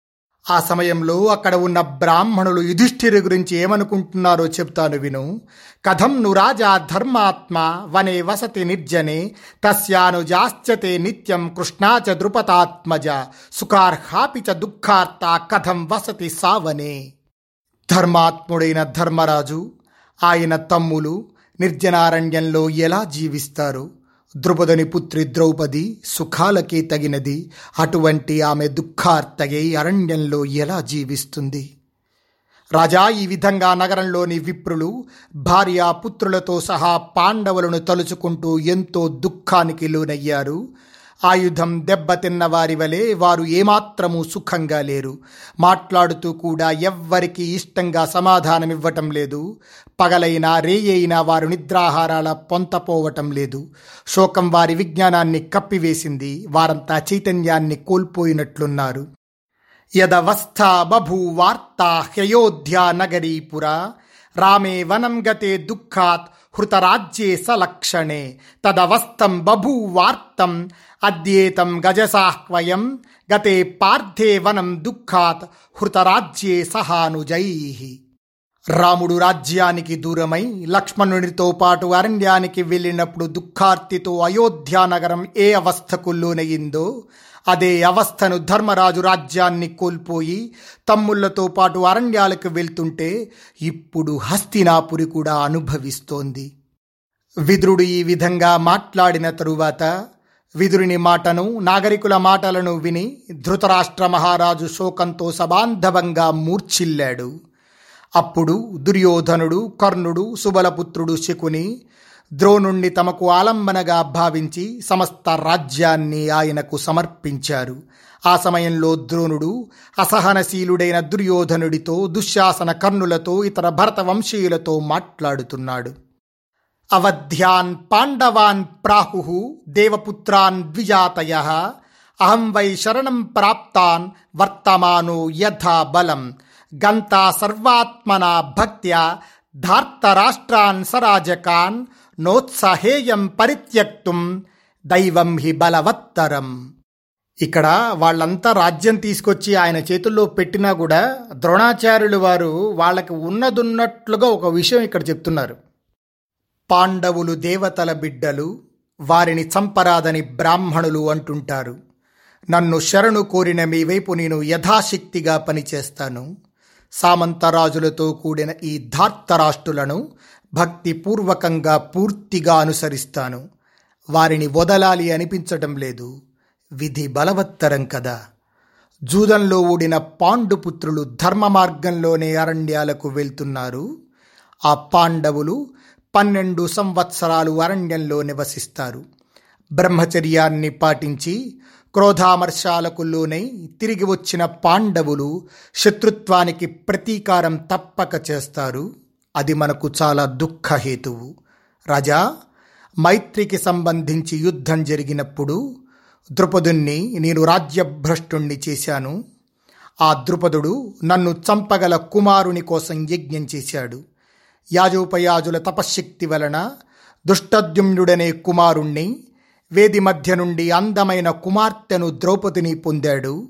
ఆ సమయంలో అక్కడ ఉన్న బ్రాహ్మణులు యుధిష్ఠిరు గురించి ఏమనుకుంటున్నారో చెప్తాను విను. కథం ను రాజా ధర్మాత్మ వనే వసతి నిర్జనే తస్యానుజాశ్చతే నిత్యం కృష్ణాచ ద్రుపతాత్మజ సుఖార్హాపి చ దుఃఖార్త కథం వసతి సావనే. ధర్మాత్ముడైన ధర్మరాజు ఆయన తమ్ములు నిర్జనారణ్యంలో ఎలా జీవిస్తారు? ద్రుపదుని పుత్రి ద్రౌపది సుఖాలకే తగినది. అటువంటి ఆమె దుఃఖార్తగై అరణ్యంలో ఎలా జీవిస్తుంది? రాజా ఈ విధంగా నగరంలోని విప్రులు భార్య పుత్రులతో సహా పాండవులను తలుచుకుంటూ ఎంతో దుఃఖానికి లోనయ్యారు. ఆయుధం దెబ్బతిన్న వారి వలె వారు ఏమాత్రము సుఖంగా లేరు. మాట్లాడుతూ కూడా ఎవ్వరికి ఇష్టంగా సమాధానమివ్వటం లేదు. పగలైనా రేయైనా వారు నిద్రాహారాల పొంతపోవటం లేదు. శోకం వారి విజ్ఞానాన్ని కప్పివేసింది. వారంతా చైతన్యాన్ని కోల్పోయినట్లున్నారు. యదవస్థ బభూవార్తా హ్యయోధ్యా నగరీపుర. రామే వనం గతే దుఃఖాత్ హృతరాజ్యే సలక్షణే. తదవస్థం బభూవార్తం అద్యేతం గజసాహ్వయం గతే పార్థే వనం దుఃఖాత్ హృతరాజ్యే సహానుజై. రాముడు రాజ్యానికి దూరమై లక్ష్మణునితో పాటు అరణ్యానికి వెళ్ళినప్పుడు దుఃఖార్తితో అయోధ్యానగరం ఏ అవస్థకు లోనయిందో అదే అవస్థను ధర్మరాజు రాజ్యాన్ని కోల్పోయి తమ్ముళ్ళతో పాటు అరణ్యాలకు వెళ్తుంటే ఇప్పుడు హస్తినాపురి కూడా అనుభవిస్తోంది. విదురుడు ఈ విధంగా మాట్లాడిన తరువాత విదురుని మాటను నాగరికుల మాటలను విని ధృతరాష్ట్ర మహారాజు శోకంతో సబాంధవంగా మూర్ఛిల్లాడు. అప్పుడు దుర్యోధనుడు కర్ణుడు సుబలపుత్రుడు శకుని ద్రోణుణ్ణి తమకు ఆలంబనగా భావించి సమస్త రాజ్యాన్ని ఆయనకు సమర్పించారు. ఆ సమయంలో ద్రోణుడు అసహనశీలుడైన దుర్యోధనుడితో దుశ్శాసన కర్ణులతో ఇతర భరత వంశీయులతో మాట్లాడుతున్నాడు. అవధ్యాన్ పాండవాన్ ప్రాహు దేవపుత్రాన్ ద్విజాతయ అహం వై శరణం ప్రాప్తాన్ వర్తమానో యథా బలం. గంతా సర్వాత్మన భక్త్యా ధార్తరాష్ట్రాన్ సరాజకాన్ నోత్సహేయం పరిత్యక్తుం దైవం హి బలవత్తరం. ఇక్కడ వాళ్ళంతా రాజ్యం తీసుకొచ్చి ఆయన చేతుల్లో పెట్టినా కూడా ద్రోణాచార్యులు వారు వాళ్ళకి ఉన్నదున్నట్లుగా ఒక విషయం ఇక్కడ చెప్తున్నారు. పాండవులు దేవతల బిడ్డలు వారిని చంపరాదని బ్రాహ్మణులు అంటుంటారు. నన్ను శరణు కోరిన మీ వైపు నేను యథాశక్తిగా పనిచేస్తాను. సామంతరాజులతో కూడిన ఈ ధార్తరాష్ట్రులను భక్తిపూర్వకంగా పూర్తిగా అనుసరిస్తాను. వారిని వదలాలి అనిపించటం లేదు. విధి బలవత్తరం కదా. జూదంలో ఊడిన పాండుపుత్రులు ధర్మ మార్గంలోనే అరణ్యాలకు వెళ్తున్నారు. ఆ పాండవులు పన్నెండు సంవత్సరాలు అరణ్యంలో నివసిస్తారు. బ్రహ్మచర్యాన్ని పాటించి క్రోధామర్శాలకు లోనై తిరిగి వచ్చిన పాండవులు శత్రుత్వానికి ప్రతీకారం తప్పక చేస్తారు. అది మనకు చాలా దుఃఖహేతువు రాజా మైత్రికి సంబంధించి యుద్ధం జరిగినప్పుడు ద్రుపదుణ్ణి నేను రాజ్యభ్రష్టుణ్ణి చేశాను. ఆ ద్రుపదుడు నన్ను చంపగల కుమారుని కోసం యజ్ఞం చేశాడు. యాజోపయాజుల తపశ్శక్తి వలన దుష్టద్యుమ్నుడనే కుమారుణ్ణి వేది మధ్య నుండి అందమైన కుమార్తెను ద్రౌపదిని పొందాడు.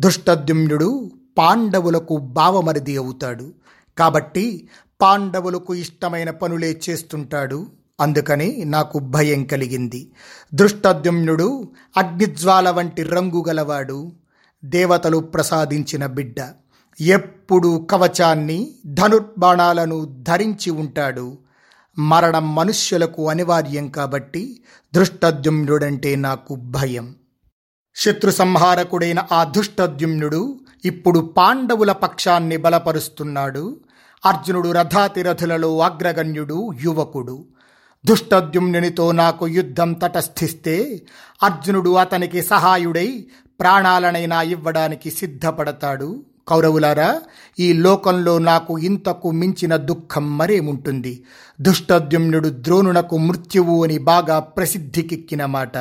దుష్టద్యుమ్నుడు పాండవులకు బావమరిది అవుతాడు. కాబట్టి పాండవులకు ఇష్టమైన పనులే చేస్తుంటాడు. అందుకని నాకు భయం కలిగింది. దృష్టద్యుమ్నుడు అగ్నిజ్వాల వంటి రంగు గలవాడు. దేవతలు ప్రసాదించిన బిడ్డ. ఎప్పుడు కవచాన్ని ధనుర్బాణాలను ధరించి ఉంటాడు. మరణం మనుష్యులకు అనివార్యం కాబట్టి దృష్టద్యుమ్నుడంటే నాకు భయం. శత్రు సంహారకుడైన ఆ దుష్టద్యుమ్నుడు ఇప్పుడు పాండవుల పక్షాన్ని బలపరుస్తున్నాడు. అర్జునుడు రథాతిరథులలో అగ్రగణ్యుడు యువకుడు. దుష్టద్యుమ్నునితో నాకు యుద్ధం తటస్థిస్తే అర్జునుడు అతనికి సహాయుడై ప్రాణాలనైనా ఇవ్వడానికి సిద్ధపడతాడు. కౌరవులారా ఈ లోకంలో నాకు ఇంతకు మించిన దుఃఖం మరేముంటుంది? దుష్టద్యుమ్నుడు ద్రోణునకు మృత్యువు అని బాగా ప్రసిద్ధికెక్కిన మాట.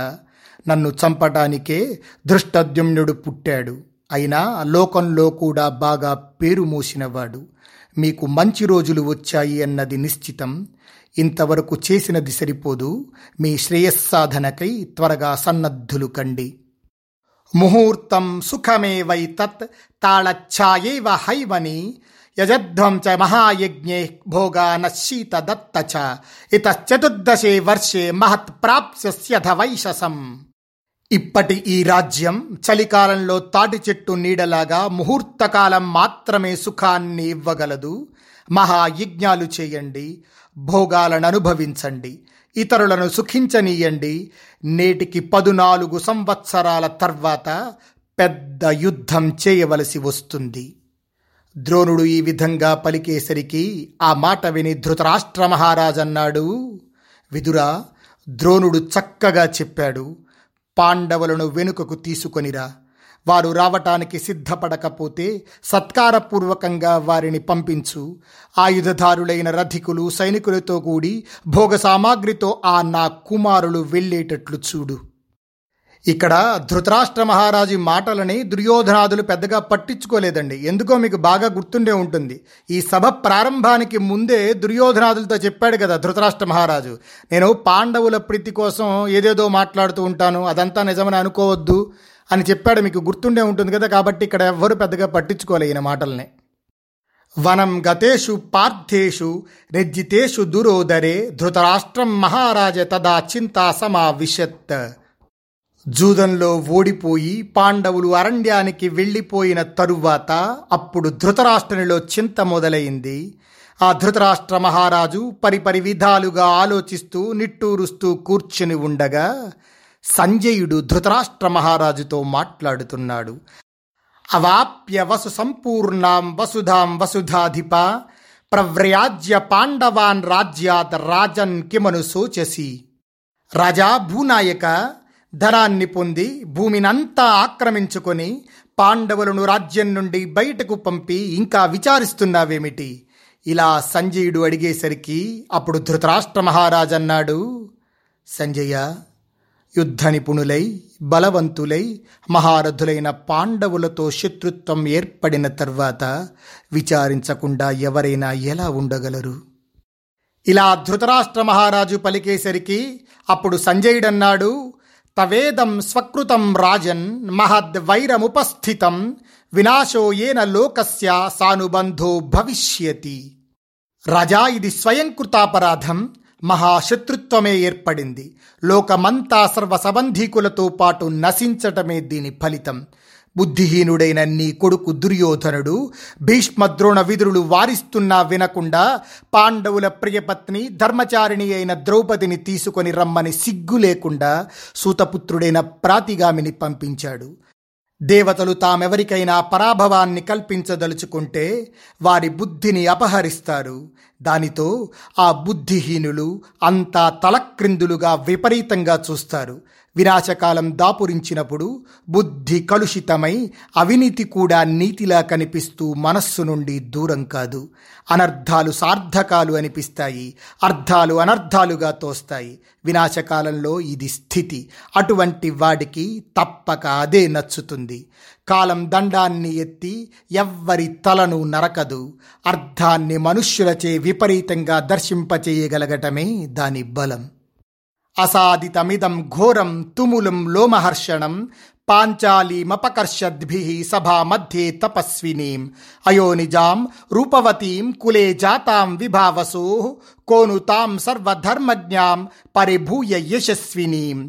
నన్ను చంపటానికే దృష్టద్యుమ్నుడు పుట్టాడు. అయినా లోకంలో కూడా బాగా పేరు మోసినవాడు. మీకు మంచి రోజులు వచ్చాయి అన్నది నిశ్చితం. ఇంతవరకు చేసినది సరిపోదు. మీ శ్రేయస్సాధనకై త్వరగా సన్నద్ధులు కండి. ముహూర్తం సుఖమే వై తత్ తాళఛాయేవ హైవని యజధ్వం చ మహాయజ్ఞే భోగా నశీత దత్త చ. ఇతశ్చతుర్దశే వర్షే మహత్ ప్రాప్స్యథ వైశసం ఇప్పటి ఈ రాజ్యం చలికాలంలో తాటి చెట్టు నీడలాగా ముహూర్తకాలం మాత్రమే సుఖాన్ని ఇవ్వగలదు మహాయజ్ఞాలు చేయండి. భోగాలను అనుభవించండి ఇతరులను సుఖించనీయండి. నేటికి పదునాలుగు సంవత్సరాల తర్వాత పెద్ద యుద్ధం చేయవలసి వస్తుంది. ద్రోణుడు ఈ విధంగా పలికేసరికి ఆ మాట విని ధృతరాష్ట్ర మహారాజన్నాడు విదురా ద్రోణుడు చక్కగా చెప్పాడు. పాండవులను వెనుకకు తీసుకొనిరా. వారు రావటానికి సిద్ధపడకపోతే సత్కారపూర్వకంగా వారిని పంపించు. ఆయుధదారులైన రథికులు సైనికులతో కూడి భోగ సామాగ్రితో ఆ నా కుమారులు వెళ్ళేటట్లు చూడు. ఇక్కడ ధృతరాష్ట్ర మహారాజు మాటలని దుర్యోధనాదులు పెద్దగా పట్టించుకోలేదండి. ఎందుకో మీకు బాగా గుర్తుండే ఉంటుంది. ఈ సభ ప్రారంభానికి ముందే దుర్యోధనాదులతో చెప్పాడు కదా ధృతరాష్ట్ర మహారాజు. నేను పాండవుల ప్రీతి కోసం ఏదేదో మాట్లాడుతూ ఉంటాను. అదంతా నిజమని అనుకోవద్దు అని చెప్పాడు. మీకు గుర్తుండే ఉంటుంది కదా కాబట్టి ఇక్కడ ఎవ్వరు పెద్దగా పట్టించుకోలే ఈయన మాటల్ని. వనం గతేషు పార్థేషు నిర్జితేషు దురోదరే ధృతరాష్ట్రం మహారాజ తదా చింతా సమావిశత్. జూదంలో ఓడిపోయి పాండవులు అరణ్యానికి వెళ్ళిపోయిన తరువాత అప్పుడు ధృతరాష్ట్రునిలో చింత మొదలైంది. ఆ ధృతరాష్ట్ర మహారాజు పరిపరి విధాలుగా ఆలోచిస్తూ నిట్టూరుస్తూ కూర్చుని ఉండగా సంజయుడు ధృతరాష్ట్ర మహారాజుతో మాట్లాడుతున్నాడు. అవాప్య వసు సంపూర్ణాం వసుధాం వసుధాధిప ప్రవ్రయాజ్య పాండవాన్ రాజ్యాత్ రాజన్ కిమను సోచసి రాజా భూనాయక ధనాన్ని పొంది భూమినంతా ఆక్రమించుకొని పాండవులను రాజ్యం నుండి బయటకు పంపి ఇంకా విచారిస్తున్నావేమిటి? ఇలా సంజయుడు అడిగేసరికి అప్పుడు ధృతరాష్ట్ర మహారాజన్నాడు సంజయ యుద్ధ నిపుణులై బలవంతులై మహారథులైన పాండవులతో శత్రుత్వం ఏర్పడిన తర్వాత విచారించకుండా ఎవరైనా ఎలా ఉండగలరు? ఇలా ధృతరాష్ట్ర మహారాజు పలికేసరికి అప్పుడు సంజయుడన్నాడు తవేదం స్వకృతం రాజన్ మహద్ వైరముపస్థితం వినాశో ఏన లోకస్య సానుబంధో భవిష్యతి. రాజా ఇది స్వయంకృతాపరాధం మహాశత్రుత్వమే ఏర్పడింది. లోకమంతా సర్వ సంబంధీకులతో పాటు నశించటమే దీని ఫలితం. బుద్ధిహీనుడైన నీ కొడుకు దుర్యోధనుడు భీష్మద్రోణ విదురులు వారిస్తున్నా వినకుండా పాండవుల ప్రియపత్ని ధర్మచారిణి అయిన ద్రౌపదిని తీసుకొని రమ్మని సిగ్గు లేకుండా సూతపుత్రుడైన ప్రాతిగామిని పంపించాడు. దేవతలు తామెవరికైనా పరాభవాన్ని కల్పించదలుచుకుంటే వారి బుద్ధిని అపహరిస్తారు. దానితో ఆ బుద్ధిహీనులు అంతా తలక్రిందులుగా విపరీతంగా చూస్తారు. వినాశకాలం దాపురించినప్పుడు బుద్ధి కలుషితమై అవినీతి కూడా నీతిలా కనిపిస్తూ మనస్సు నుండి దూరం కాదు. అనర్థాలు సార్థకాలు అనిపిస్తాయి. అర్థాలు అనర్థాలుగా తోస్తాయి. వినాశకాలంలో ఇది స్థితి. అటువంటి వాడికి తప్పక అదే నచ్చుతుంది. కాలం దండాన్ని ఎత్తి ఎవ్వరి తలను నరకదు. అర్థాన్ని మనుష్యులచే విపరీతంగా దర్శింపచేయగలగటమే దాని బలం. అసాదితమిదం ఘోరం తుములం లోమహర్షణం పాంచాలీమపకర్షద్భి సభామధ్యే తపస్వినీం అయోనిజాం రూపవతీం కులే జాతాం విభావసో కోను తాం సర్వధర్మజ్ఞాం పరిభూయ యశస్వినీం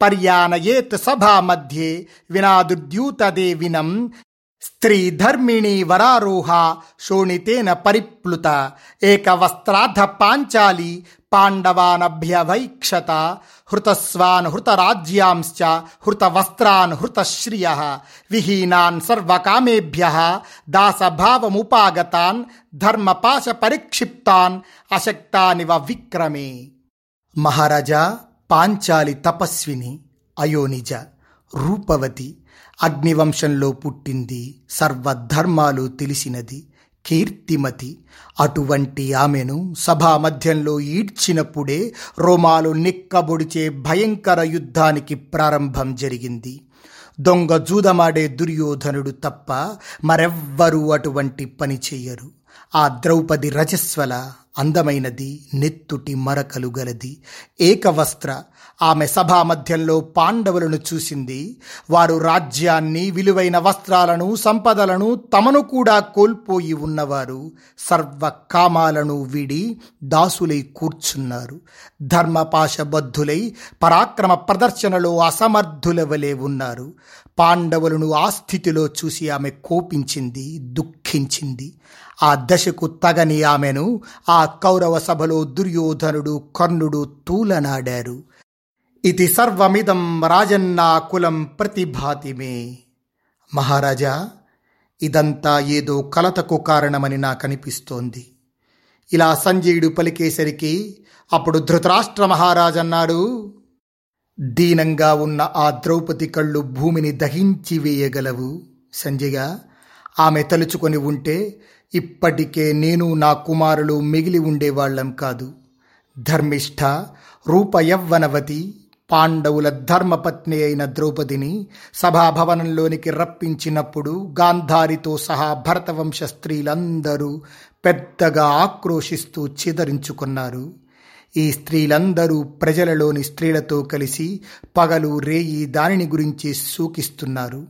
పర్యానయేత్ సభామధ్యే వినాదుద్యూతదేవినం స్త్రీధర్మిణీ వరారోహ శోణితేన పరిప్లుత ఏకవస్త్రాధ పాంచాలి పాండవానభ్యవైక్షత హృతస్వాన్ హృతరాజ్యాంశ్చ హృతవస్త్రాన్ హృతశ్రియ విహీనాన్ సర్వకామేభ్య దాసభావముపాగతాన్ ధర్మపాశ పరిక్షిప్తాన్ అశక్తానివ విక్రమే. మహారాజా పాంచాలి తపస్విని అయోనిజ రూపవతి అగ్నివంశంలో పుట్టింది సర్వధర్మాలు తెలిసినది కీర్తిమతి. అటువంటి ఆమెను సభా మధ్యంలో ఈడ్చినప్పుడే రోమాలు నిక్కబొడిచే భయంకర యుద్ధానికి ప్రారంభం జరిగింది. దొంగ జూదమాడే దుర్యోధనుడు తప్ప మరెవ్వరూ అటువంటి పని చెయ్యరు ఆ ద్రౌపది రజస్వల అందమైనది నెత్తుటి మరకలు గలది. ఏకవస్త్ర ఆమె సభామధ్యంలో పాండవులను చూసింది. వారు రాజ్యాన్ని విలువైన వస్త్రాలను సంపదలను తమను కూడా కోల్పోయి ఉన్నవారు. సర్వ కామాలను వీడి దాసులై కూర్చున్నారు. ధర్మపాశబద్ధులై పరాక్రమ ప్రదర్శనలో అసమర్థుల వలె ఉన్నారు. పాండవులను ఆ స్థితిలో చూసి ఆమె కోపించింది దుఃఖించింది. ఆ దశకు తగని ఆమెను ఆ కౌరవ సభలో దుర్యోధనుడు కర్ణుడు తూలనాడారు. ఇది సర్వమిదం రాజన్నా కులం ప్రతిభాతిమే మహారాజా ఇదంతా ఏదో కలతకు కారణమని నాకనిపిస్తోంది. ఇలా సంజయుడు పలికేసరికి అప్పుడు ధృతరాష్ట్ర మహారాజన్నాడు దీనంగా ఉన్న ఆ ద్రౌపది కళ్ళు భూమిని దహించి వేయగలవు. సంజయ ఆమె తలుచుకొని ఉంటే ఇప్పటికే నేను నా కుమారులు మిగిలి ఉండేవాళ్ళం కాదు. ధర్మిష్ఠ రూపయవ్వనవతి పాండవుల ధర్మపత్ని అయిన ద్రౌపదిని సభాభవనంలోనికి రప్పించినప్పుడు గాంధారితో సహా భరతవంశ స్త్రీలందరూ పెద్దగా ఆక్రోశిస్తూ చిదరించుకున్నారు. ఈ స్త్రీలందరూ ప్రజలలోని స్త్రీలతో కలిసి పగలు రేయి దానిని గురించి సూకిస్తున్నారు.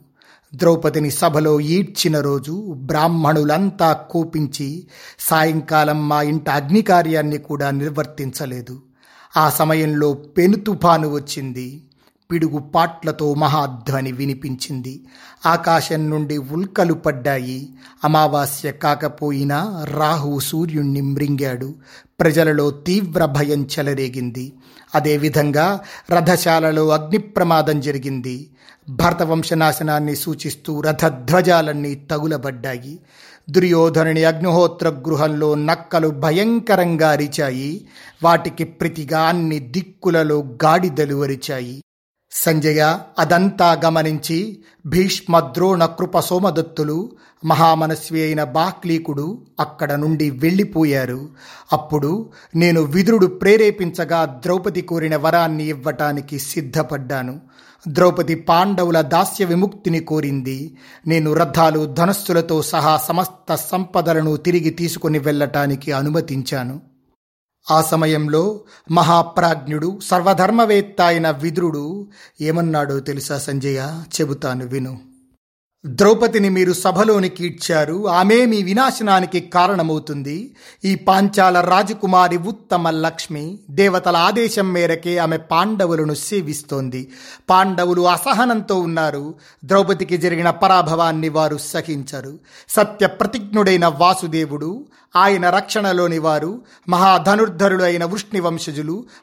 ద్రౌపదిని సభలో ఈడ్చిన రోజు బ్రాహ్మణులంతా కోపించి సాయంకాలం మా ఇంట అగ్నికార్యాన్ని కూడా నిర్వర్తించలేదు. ఆ సమయంలో పెను తుఫాను వచ్చింది. పిడుగు పాట్లతో మహాధ్వని వినిపించింది. ఆకాశం నుండి ఉల్కలు పడ్డాయి. అమావాస్య కాకపోయినా రాహు సూర్యుణ్ణి మ్రింగాడు ప్రజలలో తీవ్ర భయం చెలరేగింది. అదేవిధంగా రథశాలలో అగ్ని ప్రమాదం జరిగింది భరతవంశనాశనాన్ని సూచిస్తూ రథధ్వజాలన్నీ తగులబడ్డాయి. దుర్యోధనుని అగ్నిహోత్ర గృహంలో నక్కలు భయంకరంగా అరిచాయి. వాటికి ప్రతిగా అన్ని దిక్కులలో గాడిదలు అరిచాయి. సంజయ అదంతా గమనించి భీష్మ ద్రోణ కృప సోమదత్తులు మహామనస్వి అయిన బాక్లీకుడు అక్కడ నుండి వెళ్ళిపోయారు. అప్పుడు నేను విదురుడు ప్రేరేపించగా ద్రౌపది కోరిన వరాన్ని ఇవ్వటానికి సిద్ధపడ్డాను. ద్రౌపది పాండవుల దాస్య విముక్తిని కోరింది. నేను రథాలు ధనస్సులతో సహా సమస్త సంపదలను తిరిగి తీసుకుని వెళ్ళటానికి అనుమతించాను. ఆ సమయంలో మహాప్రాజ్ఞుడు సర్వధర్మవేత్త అయిన విదురుడు ఏమన్నాడో తెలుసా సంజయ? చెబుతాను విను. ద్రౌపదిని మీరు సభలోనికి ఇచ్చారు. ఆమె మీ వినాశనానికి కారణమవుతుంది. ఈ పాంచాల రాజకుమారి ఉత్తమ లక్ష్మి దేవతల ఆదేశం మేరకే ఆమె పాండవులను సేవిస్తోంది. పాండవులు అసహనంతో ఉన్నారు. ద్రౌపదికి జరిగిన పరాభవాన్ని వారు సహించరు. సత్య ప్రతిజ్ఞుడైన వాసుదేవుడు ఆయన రక్షణలోని వారు మహాధనుర్ధరుడు అయిన వృష్ణి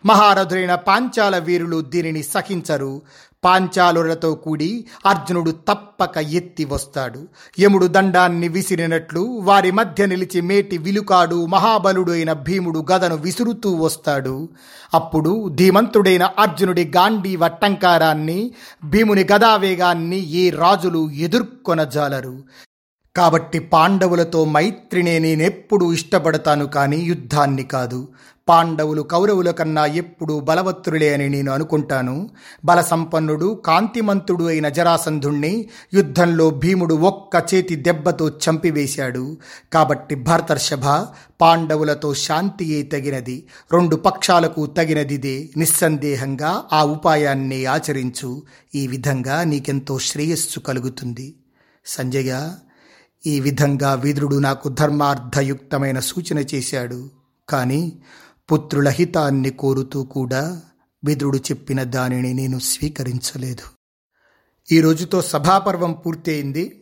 మహారథులైన పాంచాల వీరులు దీనిని సహించరు. పాంచాలులతో కూడి అర్జునుడు తప్పక ఎత్తి వస్తాడు. యముడు దండాన్ని విసిరినట్లు వారి మధ్య నిలిచి మేటి విలుకాడు మహాబలుడు అయిన భీముడు గదను విసురుతూ వస్తాడు. అప్పుడు ధీమంతుడైన అర్జునుడి గాంధీ వట్టంకారాన్ని భీముని గదావేగాన్ని ఏ రాజులు ఎదుర్కొనజాలరు. కాబట్టి పాండవులతో మైత్రినే నేనెప్పుడూ ఇష్టపడతాను కానీ యుద్ధాన్ని కాదు. పాండవులు కౌరవుల కన్నా ఎప్పుడూ బలవత్తులే అని నేను అనుకుంటాను. బలసంపన్నుడు కాంతిమంతుడు అయిన జరాసంధుణ్ణి యుద్ధంలో భీముడు ఒక్క చేతి దెబ్బతో చంపివేశాడు. కాబట్టి భర్తర్షభ పాండవులతో శాంతియే తగినది. రెండు పక్షాలకు తగినదిదే. నిస్సందేహంగా ఆ ఉపాయాన్ని ఆచరించు. ఈ విధంగా నీకెంతో శ్రేయస్సు కలుగుతుంది. సంజయ ఈ విధంగా విదురుడు నాకు ధర్మార్థయుక్తమైన సూచన చేశాడు. కానీ పుత్రుల హితాన్ని కోరుతూ కూడా విదురుడు చెప్పిన దానిని నేను స్వీకరించలేదు. ఈ రోజుతో సభాపర్వం పూర్తయింది.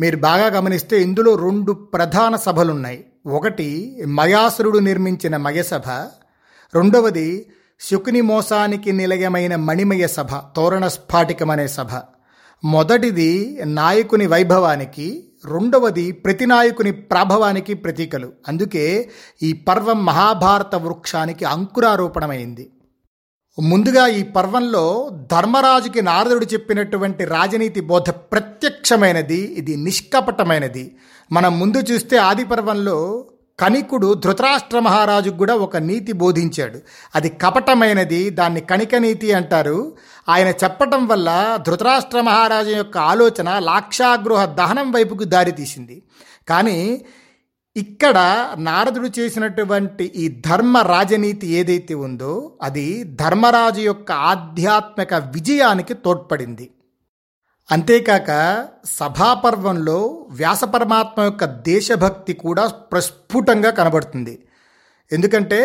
మీరు బాగా గమనిస్తే ఇందులో రెండు ప్రధాన సభలున్నాయి. ఒకటి మయాసురుడు నిర్మించిన మయసభ రెండవది శుకుని మోసానికి నిలయమైన మణిమయ సభ తోరణ స్ఫాటికమనే సభ. మొదటిది నాయకుని వైభవానికి రెండవది ప్రతి నాయకుని ప్రాభవానికి ప్రతీకలు. అందుకే ఈ పర్వం మహాభారత వృక్షానికి అంకురారోపణమైంది. ముందుగా ఈ పర్వంలో ధర్మరాజుకి నారదుడు చెప్పినటువంటి రాజనీతి బోధ ప్రత్యక్షమైనది ఇది నిష్కపటమైనది. మనం ముందు చూస్తే ఆది పర్వంలో కనికుడు ధృతరాష్ట్ర మహారాజుకు కూడా ఒక నీతి బోధించాడు. అది కపటమైనది దాన్ని కణిక నీతి అంటారు. ఆయన చెప్పటం వల్ల ధృతరాష్ట్ర మహారాజు యొక్క ఆలోచన లాక్షాగృహ దహనం వైపుకు దారితీసింది కానీ ఇక్కడ నారదుడు చేసినటువంటి ఈ ధర్మ రాజనీతి ఏదైతే ఉందో అది ధర్మరాజు యొక్క ఆధ్యాత్మిక విజయానికి తోడ్పడింది. అంతేకాక సభాపర్వంలో వ్యాసపరమాత్మ యొక్క దేశభక్తి కూడా ప్రస్ఫుటంగా కనబడుతుంది. ఎందుకంటే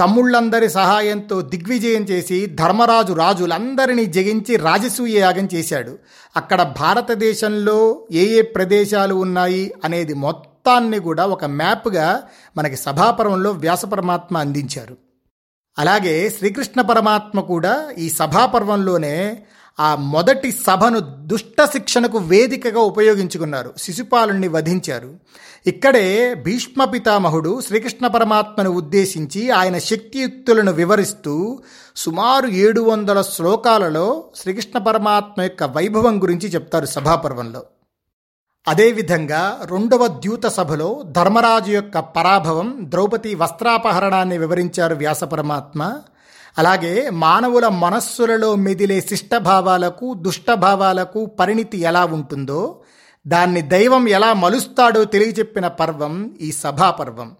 తమ్ముళ్ళందరి సహాయంతో దిగ్విజయం చేసి ధర్మరాజు రాజులందరినీ జగించి రాజసూయ యాగం చేశాడు. అక్కడ భారతదేశంలో ఏ ఏ ప్రదేశాలు ఉన్నాయి అనేది మొత్తాన్ని కూడా ఒక మ్యాప్గా మనకి సభాపర్వంలో వ్యాసపరమాత్మ అందించారు. అలాగే శ్రీకృష్ణ పరమాత్మ కూడా ఈ సభాపర్వంలోనే ఆ మొదటి సభను దుష్ట శిక్షణకు వేదికగా ఉపయోగించుకున్నారు. శిశుపాలుణ్ణి వధించారు. ఇక్కడే భీష్మ పితామహుడు శ్రీకృష్ణ పరమాత్మను ఉద్దేశించి ఆయన శక్తియుక్తులను వివరిస్తూ సుమారు ఏడు వందల శ్లోకాలలో శ్రీకృష్ణ పరమాత్మ యొక్క వైభవం గురించి చెప్తారు సభాపర్వంలో. అదేవిధంగా రెండవ ద్యూత సభలో ధర్మరాజు యొక్క పరాభవం ద్రౌపది వస్త్రాపహరణాన్ని వివరించారు వ్యాసపరమాత్మ అలాగే మానవుల మనస్సులలో మెదిలే శిష్టభావాలకు దుష్టభావాలకు పరిణితి ఎలా ఉంటుందో దాన్ని దైవం ఎలా మలుస్తాడో తెలియజెప్పిన పర్వం ఈ సభాపర్వం.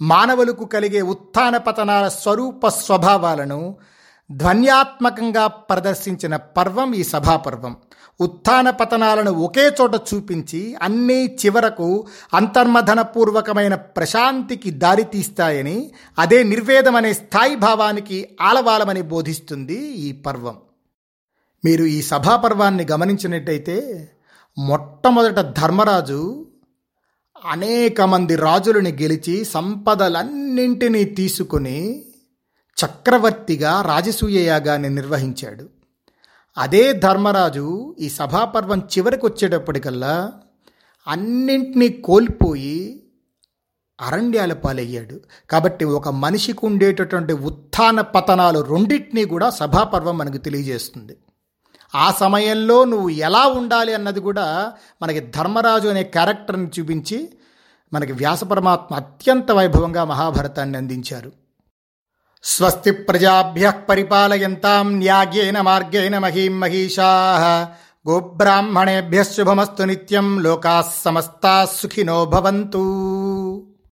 మానవులకు కలిగే ఉత్థాన పతనాల స్వరూప స్వభావాలను ధ్వన్యాత్మకంగా ప్రదర్శించిన పర్వం ఈ సభాపర్వం. ఉత్థాన పతనాలను ఒకే చోట చూపించి అన్నీ చివరకు అంతర్మథనపూర్వకమైన ప్రశాంతికి దారితీస్తాయని అదే నిర్వేదం అనే స్థాయి భావానికి ఆలవాలమని బోధిస్తుంది ఈ పర్వం. మీరు ఈ సభాపర్వాన్ని గమనించినట్టయితే మొట్టమొదట ధర్మరాజు అనేక మంది రాజులని గెలిచి సంపదలన్నింటినీ తీసుకుని చక్రవర్తిగా రాజసూయ యాగాన్ని నిర్వహించాడు. అదే ధర్మరాజు ఈ సభాపర్వం చివరికి వచ్చేటప్పటికల్లా అన్నింటినీ కోల్పోయి అరణ్యాల పాలయ్యాడు. కాబట్టి ఒక మనిషికి ఉండేటటువంటి ఉత్థాన పతనాలు రెండింటినీ కూడా సభాపర్వం మనకు తెలియజేస్తుంది. ఆ సమయంలో నువ్వు ఎలా ఉండాలి అన్నది కూడా మనకి ధర్మరాజు అనే క్యారెక్టర్ని చూపించి మనకి వ్యాసపరమాత్మ అత్యంత వైభవంగా మహాభారతాన్ని అందించారు. స్వస్తి ప్రజాభ్య పరిపాలయంతాం న్యాగేన మార్గేణ మహీం మహిషా గోబ్రాహ్మణేభ్య శుభమస్తు నిత్యం లోకా సమస్తా సుఖినో భవంతు